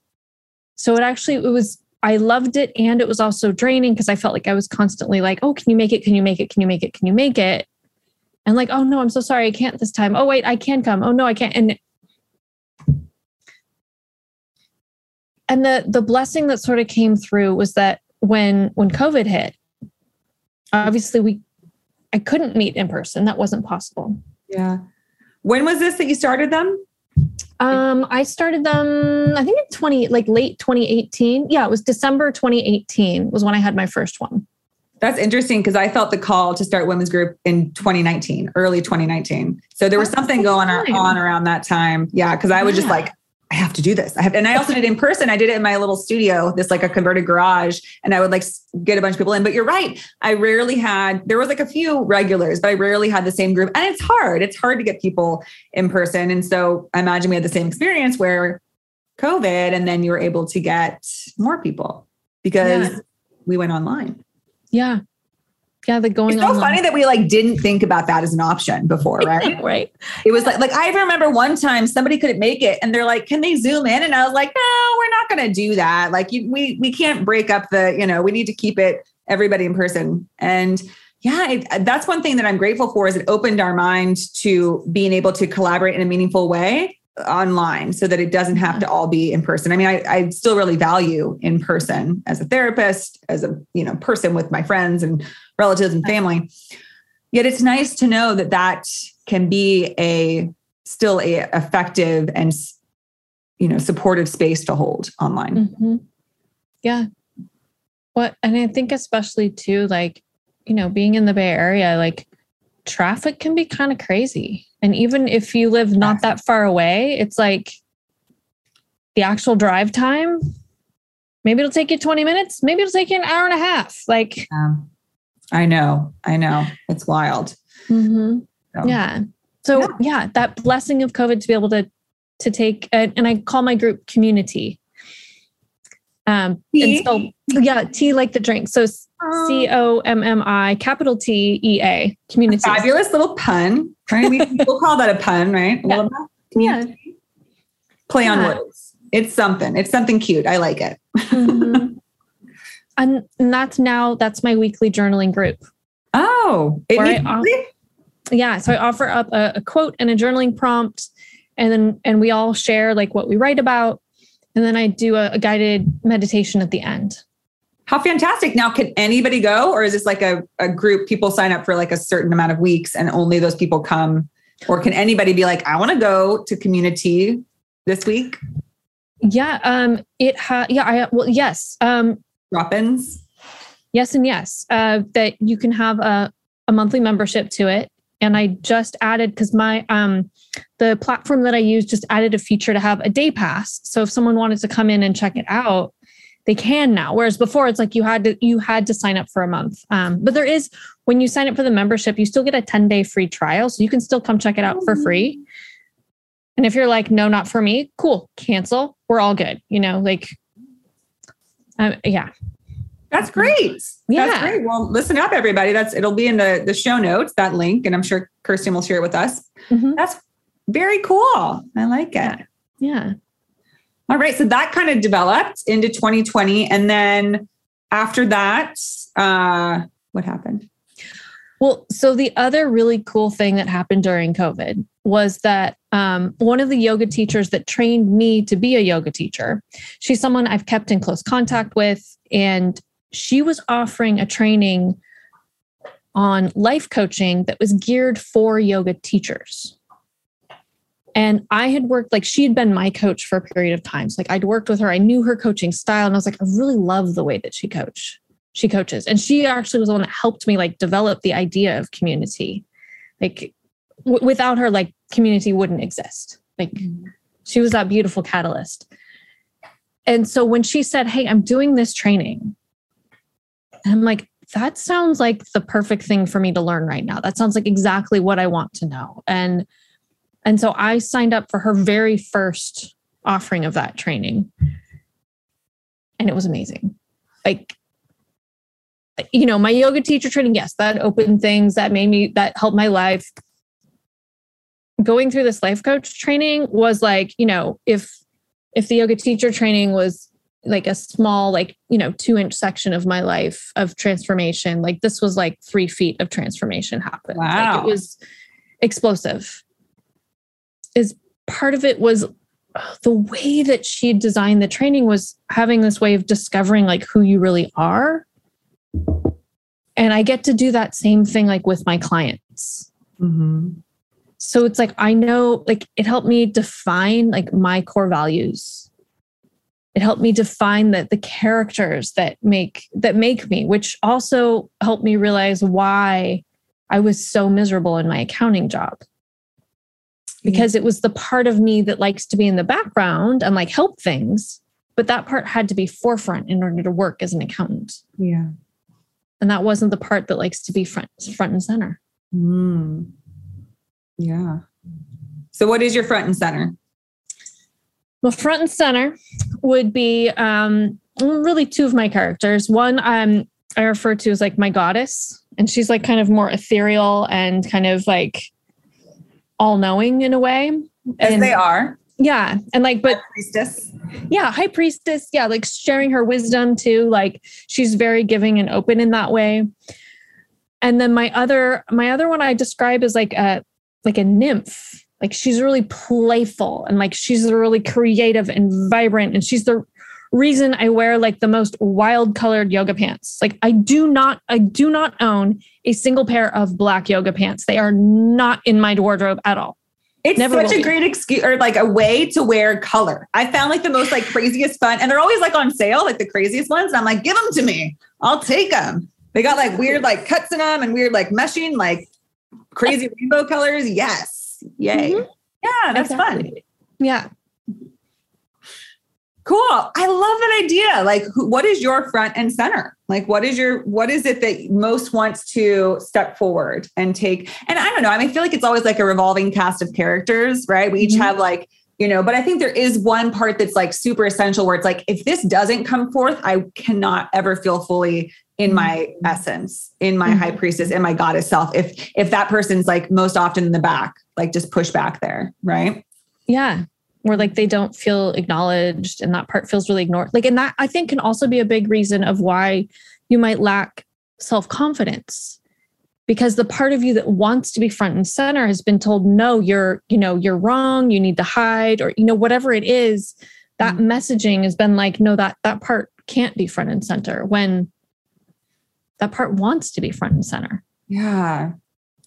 So it actually it was I loved it and it was also draining because I felt like I was constantly like, "Oh, can you make it? Can you make it? Can you make it? Can you make it?" And like, "Oh no, I'm so sorry, I can't this time. Oh wait, I can come. Oh no, I can't." And and the the blessing that sort of came through was that when when COVID hit, obviously we I couldn't meet in person. That wasn't possible.
Yeah. When was this that you started them?
Um, I started them, I think in 20, like late 2018. Yeah, it was December 2018 was when I had my first one.
That's interesting because I felt the call to start women's group in 2019, early 2019. So there was something going on around that time. Yeah, because I was yeah. just like, I have to do this. I have, and I also did it in person. I did it in my little studio, this like a converted garage, and I would like get a bunch of people in. But you're right. I rarely had, there was like a few regulars, but I rarely had the same group. And it's hard. It's hard to get people in person. And so I imagine we had the same experience where COVID, and then you were able to get more people because yeah. we went online.
Yeah yeah, the going.
It's so online. funny that we like didn't think about that as an option before, right?
right.
It was like like I remember one time somebody couldn't make it, and they're like, "Can they zoom in?" And I was like, "No, we're not going to do that. Like, you, we we can't break up the you know we need to keep it everybody in person." And yeah, it, uh, that's one thing that I'm grateful for is it opened our mind to being able to collaborate in a meaningful way online so that it doesn't have to mm-hmm. all be in person. I mean, I, I still really value in person as a therapist, as a you know person with my friends and relatives and family. Yet it's nice to know that that can be a still a effective and you know supportive space to hold online.
Mm-hmm. Yeah. What and I think especially too like you know being in the Bay Area like traffic can be kind of crazy. And even if you live not that far away, it's like the actual drive time. Maybe it'll take you 20 minutes. Maybe it'll take you an hour and a half. Like,
I know, I know. It's wild.
Mm-hmm. So. Yeah. So yeah. yeah. that blessing of COVID to be able to to take, and I call my group CommuniTEA. Um, and spell, yeah, tea like the drink. So C O M M I capital T E A CommuniTEA.
Fabulous little pun. Right? We, will call that a pun, right?
Yeah. yeah.
Play yeah. on words. It's something. It's something cute. I like it.
mm-hmm. and, that's now that's my weekly journaling group.
Oh,
it yeah. So I offer up a, a quote and a journaling prompt, and then and we all share like what we write about, and then I do a, a guided meditation at the end.
How fantastic. Now, can anybody go, or is this like a, a group people sign up for like a certain amount of weeks and only those people come? Or can anybody be like, I want to go to CommuniTEA this week?
Yeah. Um, it ha yeah, I well, yes. Um
drop-ins.
Yes and yes. Uh that you can have a, a monthly membership to it. And I just added because my um the platform that I use just added a feature to have a day pass. So if someone wanted to come in and check it out, they can now whereas before it's like you had to you had to sign up for a month um, but there is when you sign up for the membership you still get a 10 day free trial so you can still come check it out for free and if you're like no not for me cool cancel we're all good you know like um, yeah
That's great.
Yeah.
That's great. Well, listen up, everybody. That's it'll be in the the show notes, that link, and I'm sure Kerstin will share it with us.
Mhm.
That's very cool. I like it.
Yeah.
All right. So that kind of developed into 2020. And then after that, uh, what happened?
Well, so the other really cool thing that happened during COVID was that um, one of the yoga teachers that trained me to be a yoga teacher, she's someone I've kept in close contact with, and she was offering a training on life coaching that was geared for yoga teachers. And I had worked, like, she had been my coach for a period of time. So, like, I'd worked with her, I knew her coaching style, and I was like, I really love the way that she coach she coaches. And she actually was the one that helped me like develop the idea of CommuniTEA. Like w- without her like CommuniTEA wouldn't exist. Like mm-hmm. she was that beautiful catalyst. And so when she said hey i'm doing this training i'm like that sounds like the perfect thing for me to learn right now. That sounds like exactly what i want to know. And and so i signed up for her very first offering of that training. And it was amazing. Like you know, my yoga teacher training, yes, that opened things that made me, that helped my life. Going through this life coach training was like, you know, if, if the yoga teacher training was like a small, like, you know, two inch section of my life of transformation, like this was like three feet of transformation happened. Like
Wow.
it was explosive. Is part of it was the way that she designed the training was having this way of discovering like who you really are and I get to do that same thing like with my clients. Mm-hmm. So it's like I know like it helped me define like my core values. It helped me define that the characters that make that make me, which also helped me realize why I was so miserable in my accounting job. Because it was the part of me that likes to be in the background and like help things, but that part had to be forefront in order to work as an accountant
Yeah.
And that wasn't the part that likes to be front front and center
Mm. Yeah. So what is your front and center?
well front and center would be um really two of my characters one um i refer to as like my goddess and she's like kind of more ethereal and kind of like all-knowing in a way
As
And-
they are.
Yeah and like but
Priestess.
yeah high priestess. Yeah like sharing her wisdom too like she's very giving and open in that way. And then my other my other one i describe as like a like a nymph. Like she's really playful and like she's really creative and vibrant and she's the reason i wear like the most wild colored yoga pants. Like i do not i do not own a single pair of black yoga pants. They are not in my wardrobe at all
It's
Never
such a great excuse or like a way to wear color. I found like the most like craziest fun, and they're always like on sale, like the craziest ones. And I'm like, give them to me. I'll take them. They got like weird like cuts in them and weird like meshing, like crazy rainbow colors. Yes. Yay.
Mhm.
Yeah, that's fun.
Yeah
Cool. I love that idea. Like, who, what is your front and center? Like, what is your, what is it that most wants to step forward and take? And I don't know. I mean, I feel like it's always like a revolving cast of characters, right? We each
Mhm.
have like, you know, but I think there is one part that's like super essential where it's like, if this doesn't come forth, I cannot ever feel fully in my essence, in my high
Mhm.
priestess, in my goddess self. If, if that person's like most often in the back, like just push back there, right?
Yeah. Where like they don't feel acknowledged and that part feels really ignored. Like, and that I think can also be a big reason of why you might lack self confidence because the part of you that wants to be front and center has been told, no, you're, you know, you're wrong. You need to hide or, you know, whatever it is, that mm-hmm. messaging has been like, no, that, that part can't be front and center when that part wants to be front and center.
Yeah.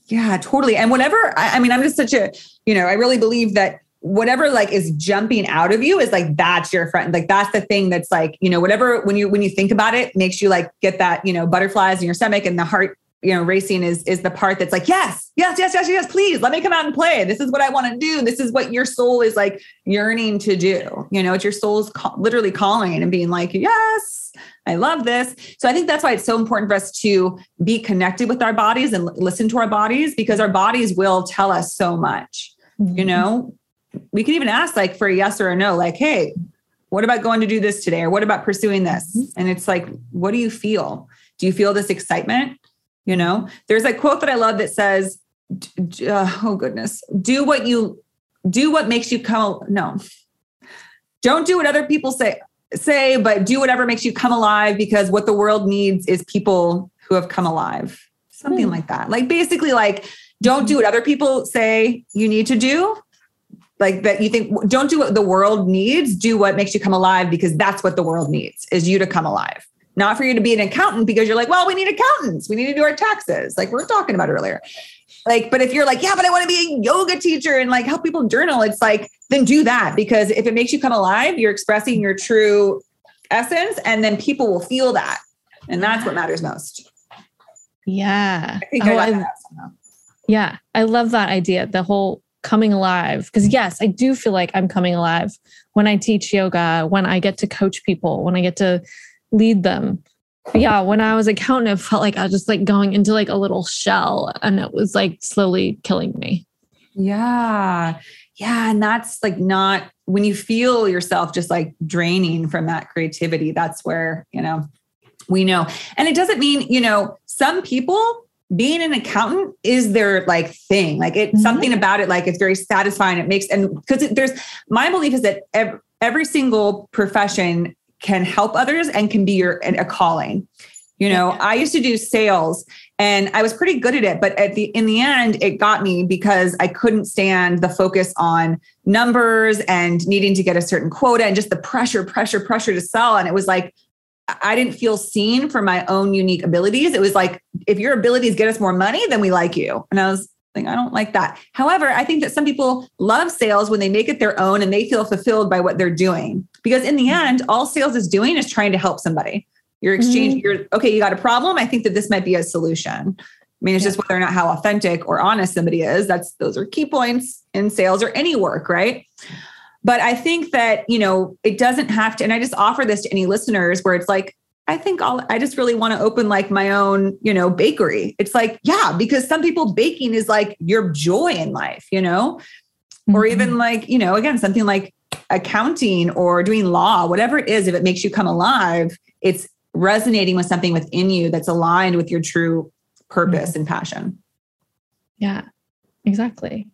Yeah, totally. And whatever, I, I mean, I'm just such a, you know, I really believe that whatever like is jumping out of you is like that's your friend. Like that's the thing that's like, you know, whatever when you when you think about it, makes you like get that, you know, butterflies in your stomach and the heart, you know, racing is is the part that's like, yes, yes, yes, yes, yes, please let me come out and play. This is what I want to do. This is what your soul is like yearning to do. You know, it's your soul's ca- literally calling and being like, yes, I love this. So I think that's why it's so important for us to be connected with our bodies and l- listen to our bodies because our bodies will tell us so much. You mm-hmm. know, we can even ask like for a yes or a no, like, hey, what about going to do this today? Or what about pursuing this?
Mhm.
And it's like, what do you feel? Do you feel this excitement? You know, there's a quote that I love that says, uh, oh goodness, do what you do what makes you come. No, don't do what other people say say, but do whatever makes you come alive because what the world needs is people who have come alive. Something
Hmm.
like that. Like basically, like don't do what other people say you need to do. Like that you think don't do what the world needs, do what makes you come alive because that's what the world needs is you to come alive. Not for you to be an accountant because you're like, well, we need accountants. We need to do our taxes, like we are talking about earlier. Like, but if you're like, yeah, but I want to be a yoga teacher and like help people journal, it's like, then do that because if it makes you come alive, you're expressing your true essence and then people will feel that. And that's what matters most.
Yeah.
I think
Oh,
I.
Yeah, I love that idea. The whole coming alive. Because, yes, I do feel like I'm coming alive when I teach yoga, when I get to coach people, when I get to lead them. But yeah, when I was a accountant, it felt like I was just like going into like a little shell and it was like slowly killing me.
Yeah. Yeah. And that's like not when you feel yourself just like draining from that creativity, that's where, you know, we know. And it doesn't mean, you know, some people being an accountant is their like thing. Like it's
Mhm.
something about it, like it's very satisfying. It makes, and because there's my belief is that ev- every single profession can help others and can be your a calling. You know,
Yeah.
I used to do sales and I was pretty good at it, but at the in the end, it got me because I couldn't stand the focus on numbers and needing to get a certain quota and just the pressure, pressure, pressure to sell. And it was like I didn't feel seen for my own unique abilities. It was like if your abilities get us more money, then we like you. And I was like, I don't like that. However, I think that some people love sales when they make it their own and they feel fulfilled by what they're doing. Because in the mm-hmm. end, all sales is doing is trying to help somebody. You're mm-hmm. exchanging, you're okay, you got a problem. I think that this might be a solution. I mean, it's just whether or not how authentic or honest somebody is. That's those are key points in sales or any work, right? But I think that, you know, it doesn't have to, and I just offer this to any listeners where it's like, I think I'll, I just really want to open like my own, you know, bakery. It's like, yeah, because some people baking is like your joy in life, you know, or
Mhm.
even like, you know, again, something like accounting or doing law, whatever it is, if it makes you come alive, it's resonating with something within you that's aligned with your true purpose and passion.
Yeah, exactly.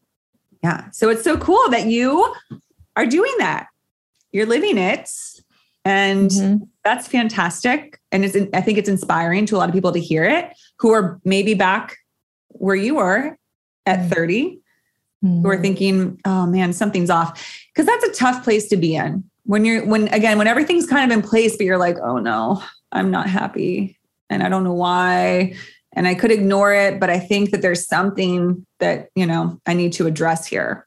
Yeah. So it's so cool that you are doing that. You're living it. And
Mhm.
that's fantastic. And it's, I think it's inspiring to a lot of people to hear it who are maybe back where you were at
Mm.
30, who are
Mhm.
thinking, oh man, something's off. Cause that's a tough place to be in when you're, when again, when everything's kind of in place, but you're like, oh no, I'm not happy. And I don't know why. And I could ignore it, but I think that there's something that, you know, I need to address here.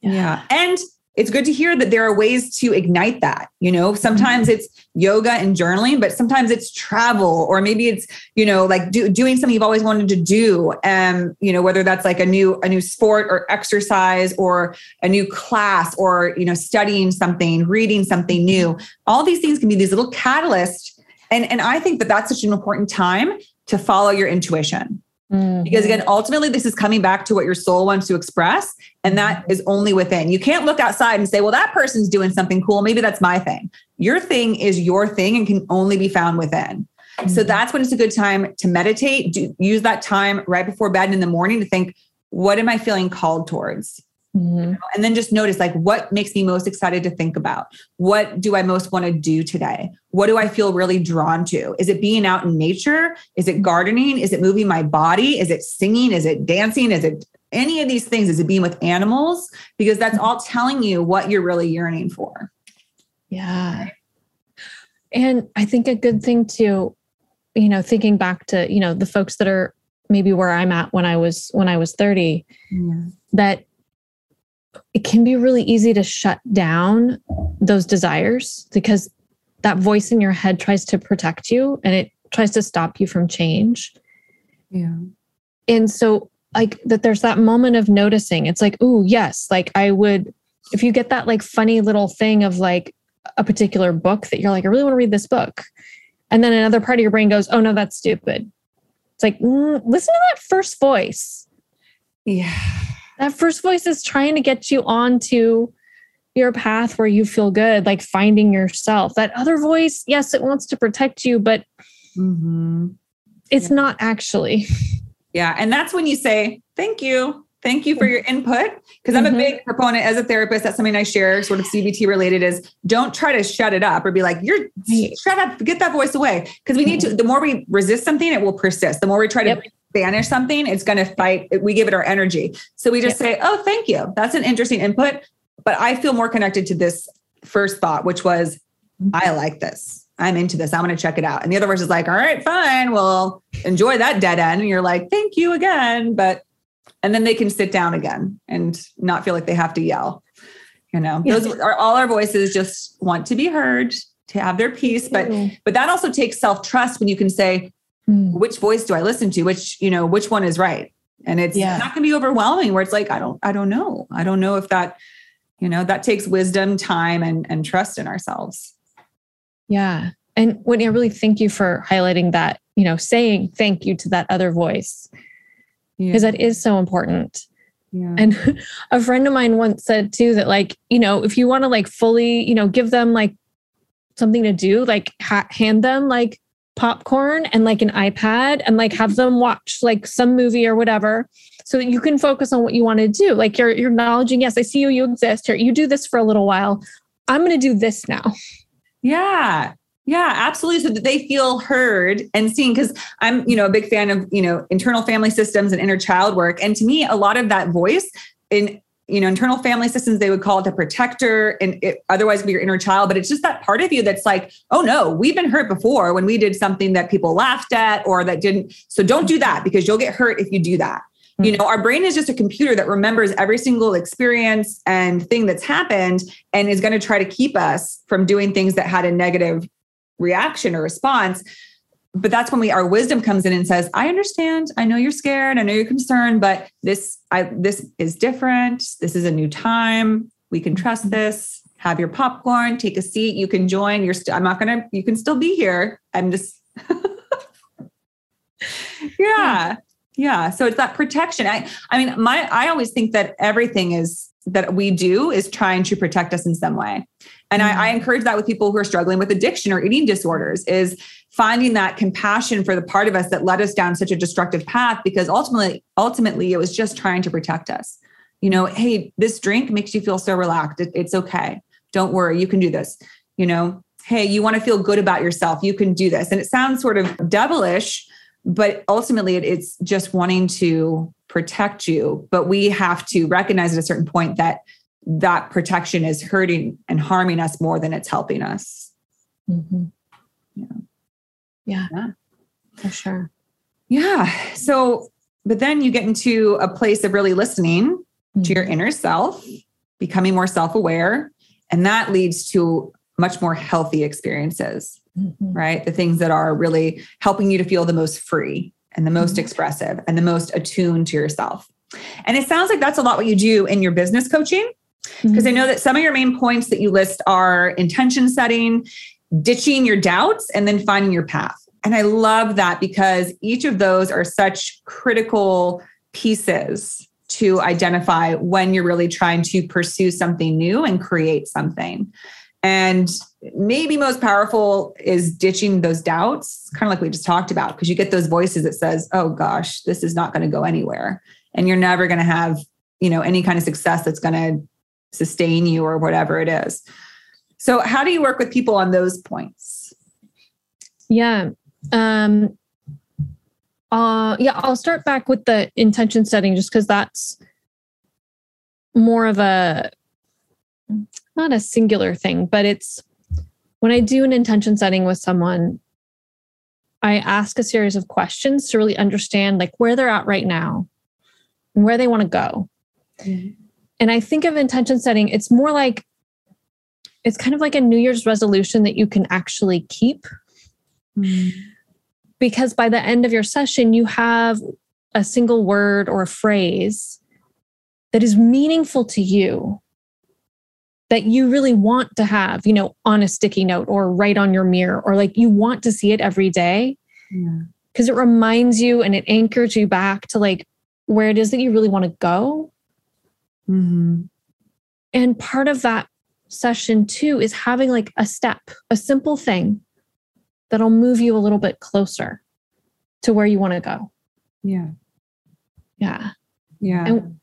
Yeah. And it's good to hear that there are ways to ignite that. You know, sometimes it's yoga and journaling, but sometimes it's travel, or maybe it's, you know, like do, doing something you've always wanted to do. Um, you know, whether that's like a new, a new sport or exercise or a new class or, you know, studying something, reading something new. All these things can be these little catalysts. And, and I think that that's such an important time to follow your intuition
Mhm.
because again ultimately this is coming back to what your soul wants to express and that is only within. You can't look outside and say well that person's doing something cool. Maybe that's my thing. Your thing is your thing and can only be found within. So
Mhm.
that's when it's a good time to meditate do, use that time right before bed and in the morning to think what am i feeling called towards
Mhm.
and then just notice like what makes me most excited to think about? What do i most want to do today? What do i feel really drawn to? Is it being out in nature? Is it gardening? Is it moving my body? Is it singing? Is it dancing? Is it any of these things? Is it being with animals? Because that's all telling you what you're really yearning for.
Yeah. And I think a good thing to, you know, thinking back to, you know, the folks that are maybe where I'm at when I was when I was 30, that it can be really easy to shut down those desires because that voice in your head tries to protect you and it tries to stop you from change.
yeah
And so like that there's that moment of noticing. It's like, oh yes, like I would if you get that like funny little thing of like a particular book that you're like, I really want to read this book. And then another part of your brain goes, oh no, that's stupid. It's like, mm, listen to that first voice.
yeah
That first voice is trying to get you onto, your path where you feel good, like finding yourself. That other voice, yes, it wants to protect you, but mm-hmm. it's yeah. not actually.
Yeah. And that's when you say, thank you. Thank you for your input. Because I'm mm-hmm. a big proponent as a therapist. That's something I share, sort of CBT related, is don't try to shut it up or be like, you're shut up, get that voice away. Because we need to, the more we resist something, it will persist. The more we try to yep. banish something, it's going to fight. We give it our energy. So we just yep. say, oh, thank you. That's an interesting input. But I feel more connected to this first thought, which was, I like this. I'm into this. I'm going to check it out. And the other verse is like, all right, fine. Well, enjoy that dead end. And you're like, thank you again. But and then they can sit down again and not feel like they have to yell you know? Those are all our voices just want to be heard to have their peace but but that also takes self-trust when you can say mm. which voice do i listen to? Which you know which one is right? And it's yeah. not going to be overwhelming where it's like i don't i don't know. I don't know if that you know that takes wisdom time and and trust in ourselves.
Yeah. And when i really thank you for highlighting that you know saying thank you to that other voice because yeah. that is so important. Yeah. And a friend of mine once said too that like, you know, if you want to like fully, you know, give them like something to do, like ha- hand them like popcorn and like an iPad and like have them watch like some movie or whatever so that you can focus on what you want to do. Like you're you're acknowledging, yes, I see you, you exist. Here, you do this for a little while. I'm going to do this now.
Yeah. Yeah, absolutely. So that they feel heard and seen. Because I'm, you know, a big fan of, you know, internal family systems and inner child work. And to me, a lot of that voice in, you know, internal family systems, they would call it the protector and it otherwise be your inner child. But it's just that part of you that's like, oh no, we've been hurt before when we did something that people laughed at or that didn't. So don't do that because you'll get hurt if you do that. Hmm. You know, our brain is just a computer that remembers every single experience and thing that's happened and is going to try to keep us from doing things that had a negative reaction or response. But that's when we our wisdom comes in and says i understand. I know you're scared. I know you're concerned but this i this is different. This is a new time. We can trust mm-hmm. this. Have your popcorn. Take a seat. You can join. You're st- i'm not gonna you can still be here. I'm just yeah. Yeah. So it's that protection. I i mean my i always think that everything is that we do is trying to protect us in some way and mm-hmm. I, I, encourage that with people who are struggling with addiction or eating disorders is finding that compassion for the part of us that led us down such a destructive path because ultimately ultimately it was just trying to protect us. You know hey this drink makes you feel so relaxed. It, it's okay. Don't worry. You can do this. You know hey you want to feel good about yourself. You can do this. And it sounds sort of devilish but ultimately it, it's just wanting to protect you. But we have to recognize at a certain point that that protection is hurting and harming us more than it's helping us.
Mm-hmm. Yeah. yeah. Yeah. For sure.
Yeah. So, but then you get into a place of really listening mm-hmm. to your inner self, becoming more self aware, and that leads to much more healthy experiences, mm-hmm. right? The things that are really helping you to feel the most free and the most mm-hmm. expressive and the most attuned to yourself. And it sounds like that's a lot what you do in your business coaching because mm-hmm. I know that some of your main points that you list are intention setting, ditching your doubts, and then finding your path. And I love that because each of those are such critical pieces to identify when you're really trying to pursue something new and create something. And maybe most powerful is ditching those doubts, kind of like we just talked about, because you get those voices that says, "Oh gosh, this is not going to go anywhere." And you're never going to have, you know, any kind of success that's going to sustain you or whatever it is. So, how do you work with people on those points?
Yeah. Um, uh, yeah, I'll start back with the intention setting just because that's more of a not a singular thing, but it's when I do an intention setting with someone, I ask a series of questions to really understand like where they're at right now and where they want to go. Mm-hmm. And I think of intention setting, it's more like it's kind of like a New Year's resolution that you can actually keep. Mm. Because by the end of your session, you have a single word or a phrase that is meaningful to you that you really want to have, you know, on a sticky note or right on your mirror, or like you want to see it every day because yeah. it reminds you and it anchors you back to like where it is that you really want to go. Mm-hmm. And part of that session too is having like a step, a simple thing that'll move you a little bit closer to where you want to go.
Yeah.
Yeah.
Yeah. And,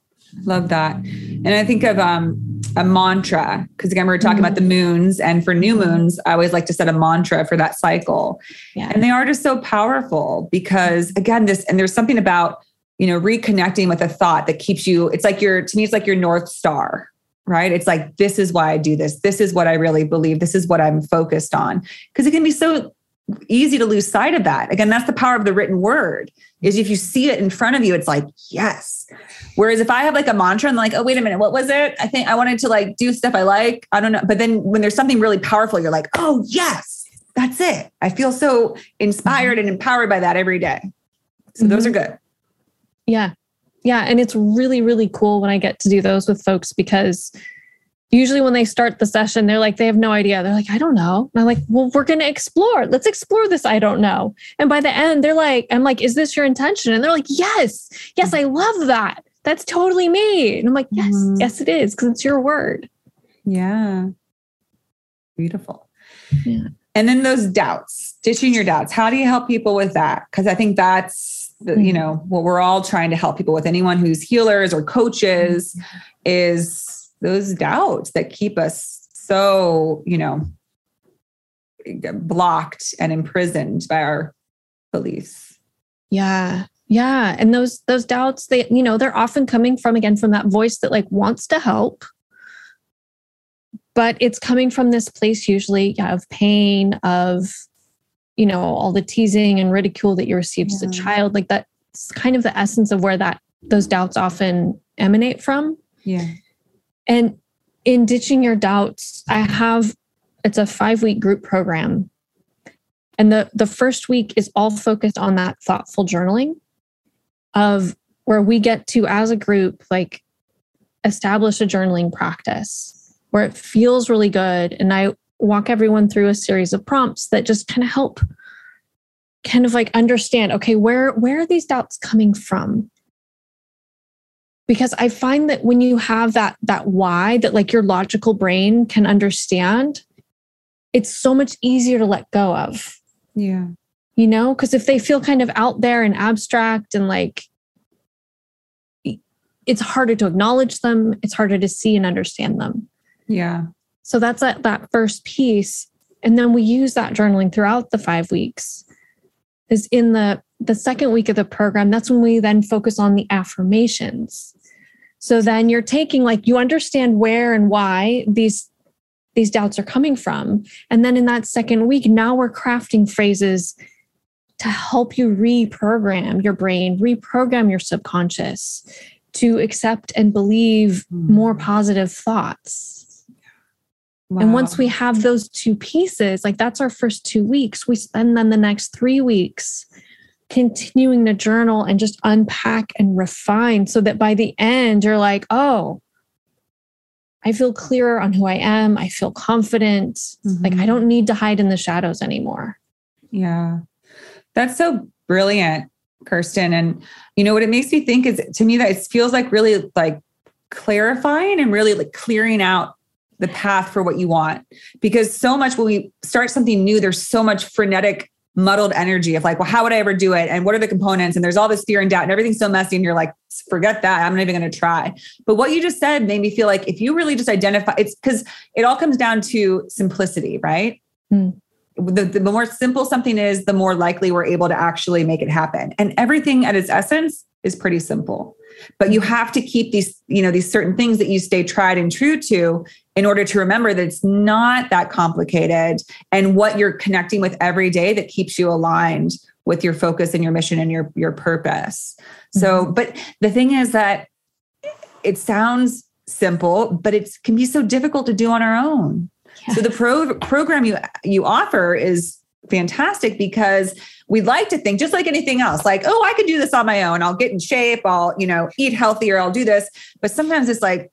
Love that. And I think of um, a mantra, because again, we are talking mm-hmm. about the moons. And for new moons, I always like to set a mantra for that cycle. Yeah. And they are just so powerful because, again, this, and there's something about, you know, reconnecting with a thought that keeps you, it's like your, to me, it's like your North Star, right? It's like, this is why I do this. This is what I really believe. This is what I'm focused on. Because it can be so easy to lose sight of that. Again, that's the power of the written word. Is if you see it in front of you, it's like, yes. Whereas if I have like a mantra and like, oh, wait a minute, what was it? I think I wanted to like do stuff I like. I don't know. But then when there's something really powerful, you're like, oh, yes, that's it. I feel so inspired and empowered by that every day. So mm-hmm. those are good.
Yeah. Yeah. And it's really, really cool when I get to do those with folks because usually when they start the session, they're like, they have no idea. They're like, I don't know. And I'm like, well, we're going to explore. Let's explore this. I don't know. And by the end, they're like, I'm like, is this your intention? And they're like, yes, yes, I love that. That's totally me. And I'm like, yes, mm-hmm. yes, it is because it's your word.
Yeah. Beautiful. Yeah. And then those doubts, ditching your doubts. How do you help people with that? Because I think that's the, you mm-hmm. know what we're all trying to help people with. Anyone who's healers or coaches mm-hmm. is those doubts that keep us so, you know, blocked and imprisoned by our beliefs.
Yeah. Yeah. And those those doubts, they, you know, they're often coming from again from that voice that like wants to help. But it's coming from this place usually yeah, of pain, of, you know, all the teasing and ridicule that you received yeah. as a child. Like that's kind of the essence of where that those doubts often emanate from.
Yeah.
And in ditching your doubts, I have it's a five week group program. And the, the first week is all focused on that thoughtful journaling of where we get to, as a group, like establish a journaling practice where it feels really good. And I walk everyone through a series of prompts that just kind of help kind of like understand okay where where are these doubts coming from? Because i find that when you have that that why that like your logical brain can understand it's so much easier to let go of.
Yeah.
You know? Because if they feel kind of out there and abstract and like it's harder to acknowledge them it's harder to see and understand them.
Yeah
so that's that, that first piece and then we use that journaling throughout the five weeks is in the the second week of the program that's when we then focus on the affirmations so then you're taking like you understand where and why these these doubts are coming from. And then in that second week, now we're crafting phrases to help you reprogram your brain, reprogram your subconscious to accept and believe mm. more positive thoughts. Wow. And once we have those two pieces, like that's our first two weeks, we spend then the next three weeks continuing to journal and just unpack and refine so that by the end you're like, oh, I feel clearer on who I am. I feel confident. Mm-hmm. Like I mm-hmm. don't need to hide in the shadows anymore.
Yeah. That's so brilliant, Kerstin. And you know what it makes me think is to me that it feels like really like clarifying and really like clearing out the path for what you want. Because so much when we start something new, there's so much frenetic muddled energy of like, well, how would I ever do it? And what are the components? And there's all this fear and doubt and everything's so messy. And you're like, forget that. I'm not even going to try. But what you just said made me feel like if you really just identify, it's because it all comes down to simplicity, right? Mm. The, the more simple something is, the more likely we're able to actually make it happen. And everything at its essence is pretty simple but you have to keep these you know these certain things that you stay tried and true to in order to remember that it's not that complicated and what you're connecting with every day that keeps you aligned with your focus and your mission and your your purpose. Mm-hmm. so but the thing is that it sounds simple but it can be so difficult to do on our own. Yes. so the pro- program you you offer is fantastic because we'd like to think just like anything else like oh i could do this on my own. I'll get in shape. I'll you know eat healthier. I'll do this. But sometimes it's like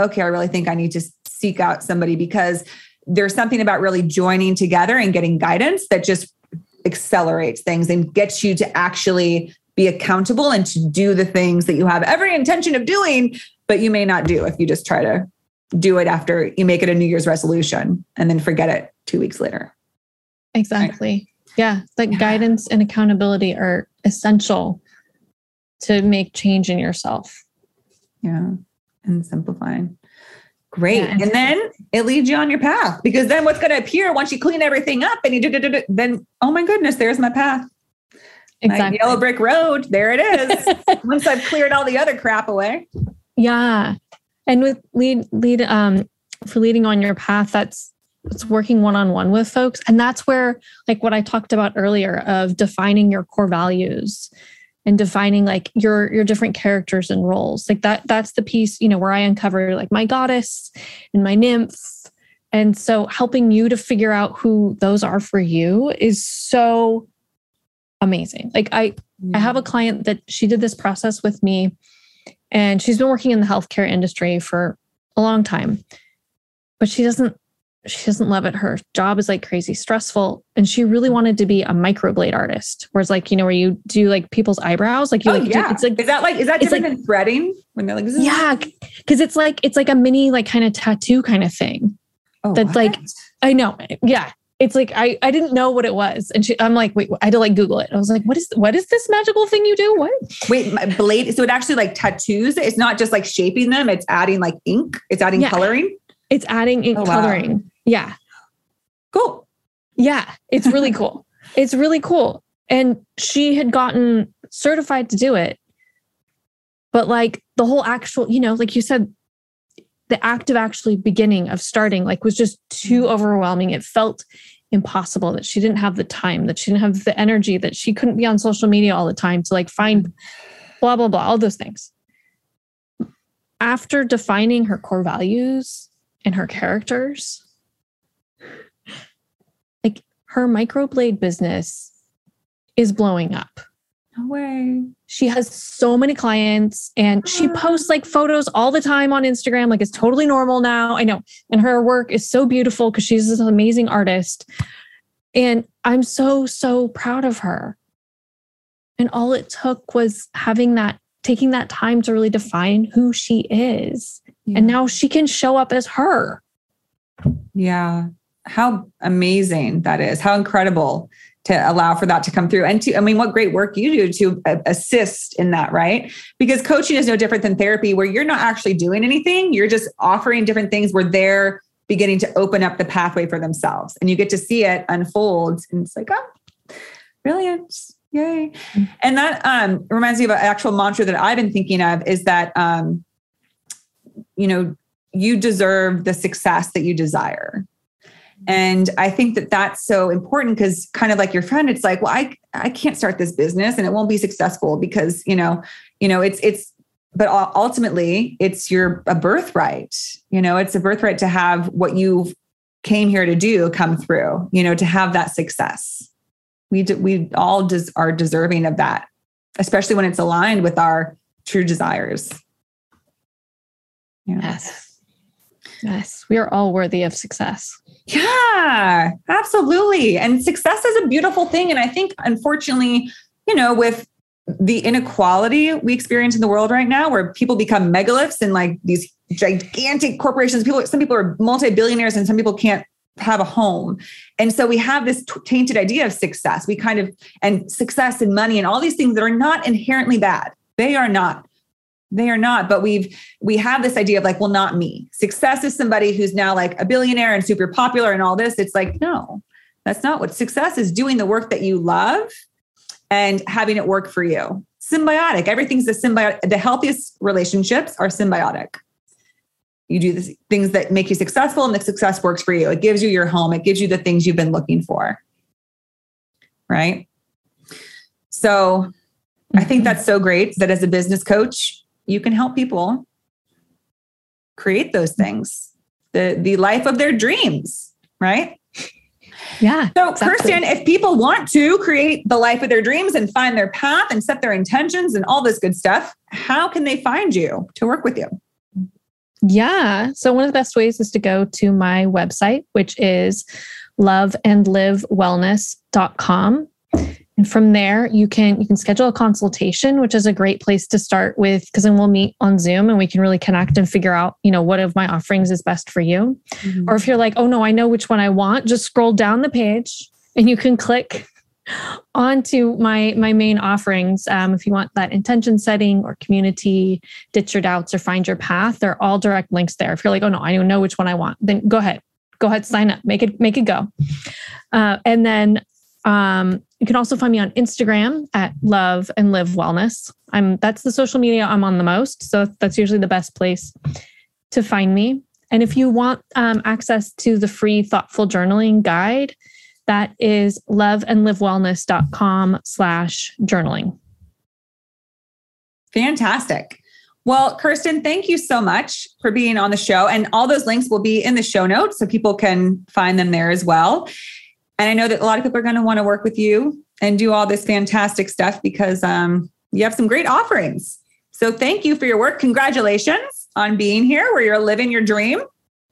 okay i really think i need to seek out somebody because there's something about really joining together and getting guidance that just accelerates things and gets you to actually be accountable and to do the things that you have every intention of doing but you may not do if you just try to do it after you make it a New Year's resolution and then forget it two weeks later.
Exactly. Right? Yeah. Like yeah. guidance and accountability are essential to make change in yourself.
Yeah. And simplifying. Great. Yeah, and, then it leads you on your path because then what's going to appear once you clean everything up and you do, do, do, do then, oh my goodness, there's my path. Exactly. My yellow brick road. There it is. once I've cleared all the other crap away.
Yeah. And with lead, lead, um, for leading on your path, that's, it's working one-on-one with folks. And that's where, like what I talked about earlier of defining your core values and defining like your your different characters and roles. Like that that's the piece you know where i uncover like my goddess and my nymph. And so helping you to figure out who those are for you is so amazing. Like i i have a mm. client that she did this process with me and she's been working in the healthcare industry for a long time but she doesn't she doesn't love it. Her job is like crazy stressful. And she really wanted to be a microblade artist. Whereas like, you know, where you do like people's eyebrows, like you
oh,
like,
yeah. Do, it's like, is that like, is that different like, than threading when they're like,
yeah. Cause it's like, it's like a mini, like kind of tattoo kind of thing. Oh, That's what? like, I know. Yeah. It's like, I, I didn't know what it was. And she, I'm like, wait, I had to like Google it. I was like, what is, what is this magical thing you do? What?
Wait, blade. So it actually like tattoos. It's not just like shaping them. It's adding like ink. It's adding yeah. coloring.
It's adding ink oh, coloring. Yeah.
Cool.
Yeah, it's really cool. It's really cool. And she had gotten certified to do it. But like the whole actual, you know, like you said, the act of actually beginning of starting like was just too mm-hmm. overwhelming. It felt impossible that she didn't have the time, that she didn't have the energy, that she couldn't be on social media all the time to like find blah, blah, blah, all those things. After defining her core values and her characters, her microblade business is blowing up.
No way.
She has so many clients and she ah. posts like photos all the time on Instagram. Like it's totally normal now. I know. And her work is so beautiful because she's this amazing artist. And I'm so, so proud of her. And all it took was having that, taking that time to really define who she is. Yeah. And now she can show up as her.
Yeah how amazing that is. How incredible to allow for that to come through. And to i mean what great work you do to assist in that right? Because coaching is no different than therapy where you're not actually doing anything. You're just offering different things where they're beginning to open up the pathway for themselves. And you get to see it unfold and it's like oh brilliant. Yay. Mm-hmm. and that um, reminds me of an actual mantra that i've been thinking of is that um, you know you deserve the success that you desire and I think that that's so important because kind of like your friend, it's like, well, I I can't start this business and it won't be successful because, you know, you know, it's it's but ultimately it's your a birthright. You know, it's a birthright to have what you came here to do come through, you know, to have that success. We do, we all des- are deserving of that, especially when it's aligned with our true desires.
Yeah. Yes. Yes, we are all worthy of success.
Yeah, absolutely. And success is a beautiful thing. And I think, unfortunately, you know, with the inequality we experience in the world right now, where people become megaliths and like these gigantic corporations, people, some people are multi-billionaires and some people can't have a home. And so we have this tainted idea of success. We kind of, and success and money and all these things that are not inherently bad. They are not they are not but we've we have this idea of like well not me. Success is somebody who's now like a billionaire and super popular and all this. It's like no that's not what success is doing the work that you love and having it work for you. Symbiotic. Everything's a symbiotic the healthiest relationships are symbiotic. You do the things that make you successful and the success works for you. It gives you your home. It gives you the things you've been looking for. Right? So I think mm-hmm. that's so great that as a business coach, you can help people create those things, the, the life of their dreams, right?
Yeah.
So, exactly. Kerstin, if people want to create the life of their dreams and find their path and set their intentions and all this good stuff, how can they find you to work with you?
Yeah. So, one of the best ways is to go to my website, which is loveandlivewellness.com. And from there, you can you can schedule a consultation, which is a great place to start with because then we'll meet on Zoom and we can really connect and figure out, you know, what of my offerings is best for you. Mm-hmm. Or if you're like, oh no, I know which one I want, just scroll down the page and you can click onto my my main offerings. Um, if you want that intention setting or CommuniTEA, ditch your doubts or find your path, they're all direct links there. If you're like, oh no, I don't know which one I want, then go ahead, go ahead, sign up, make it make it go. Uh, and then um, you can also find me on Instagram at Love and Live Wellness. I'm that's the social media I'm on the most, so that's usually the best place to find me. And if you want um, access to the free thoughtful journaling guide, that is loveandlivewellness.com slash journaling.
Fantastic. Well, Kerstin, thank you so much for being on the show. And all those links will be in the show notes so people can find them there as well. And I know that a lot of people are going to want to work with you and do all this fantastic stuff because um, you have some great offerings. So thank you for your work. Congratulations on being here where you're living your dream,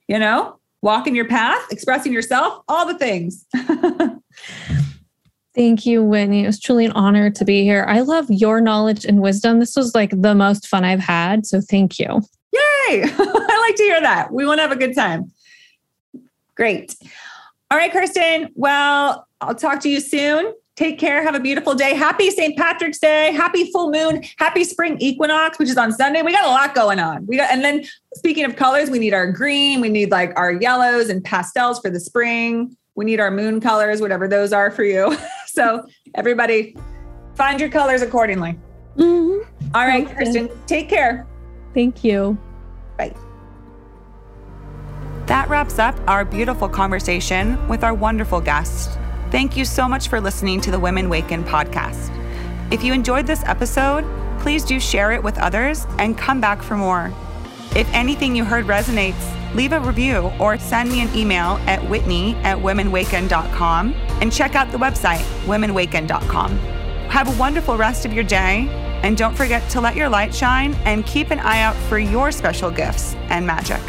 you know, walking your path, expressing yourself, all the things.
Thank you, Whitney. It was truly an honor to be here. I love your knowledge and wisdom. This was like the most fun I've had. So thank you.
Yay. I like to hear that. We want to have a good time. Great. All right, Kerstin. Well, I'll talk to you soon. Take care. Have a beautiful day. Happy St. Patrick's Day. Happy full moon. Happy spring equinox, which is on Sunday. We got a lot going on. We got, and then speaking of colors, we need our green. We need like our yellows and pastels for the spring. We need our moon colors, whatever those are for you. so everybody, find your colors accordingly. Mm-hmm. All right, okay. Kerstin. Take care.
Thank you.
Bye. That wraps up our beautiful conversation with our wonderful guest. Thank you so much for listening to the Women Waken podcast. If you enjoyed this episode, please do share it with others and come back for more. If anything you heard resonates, leave a review or send me an email at whitney at womenwaken.com and check out the website, womenwaken.com. Have a wonderful rest of your day, and don't forget to let your light shine and keep an eye out for your special gifts and magic.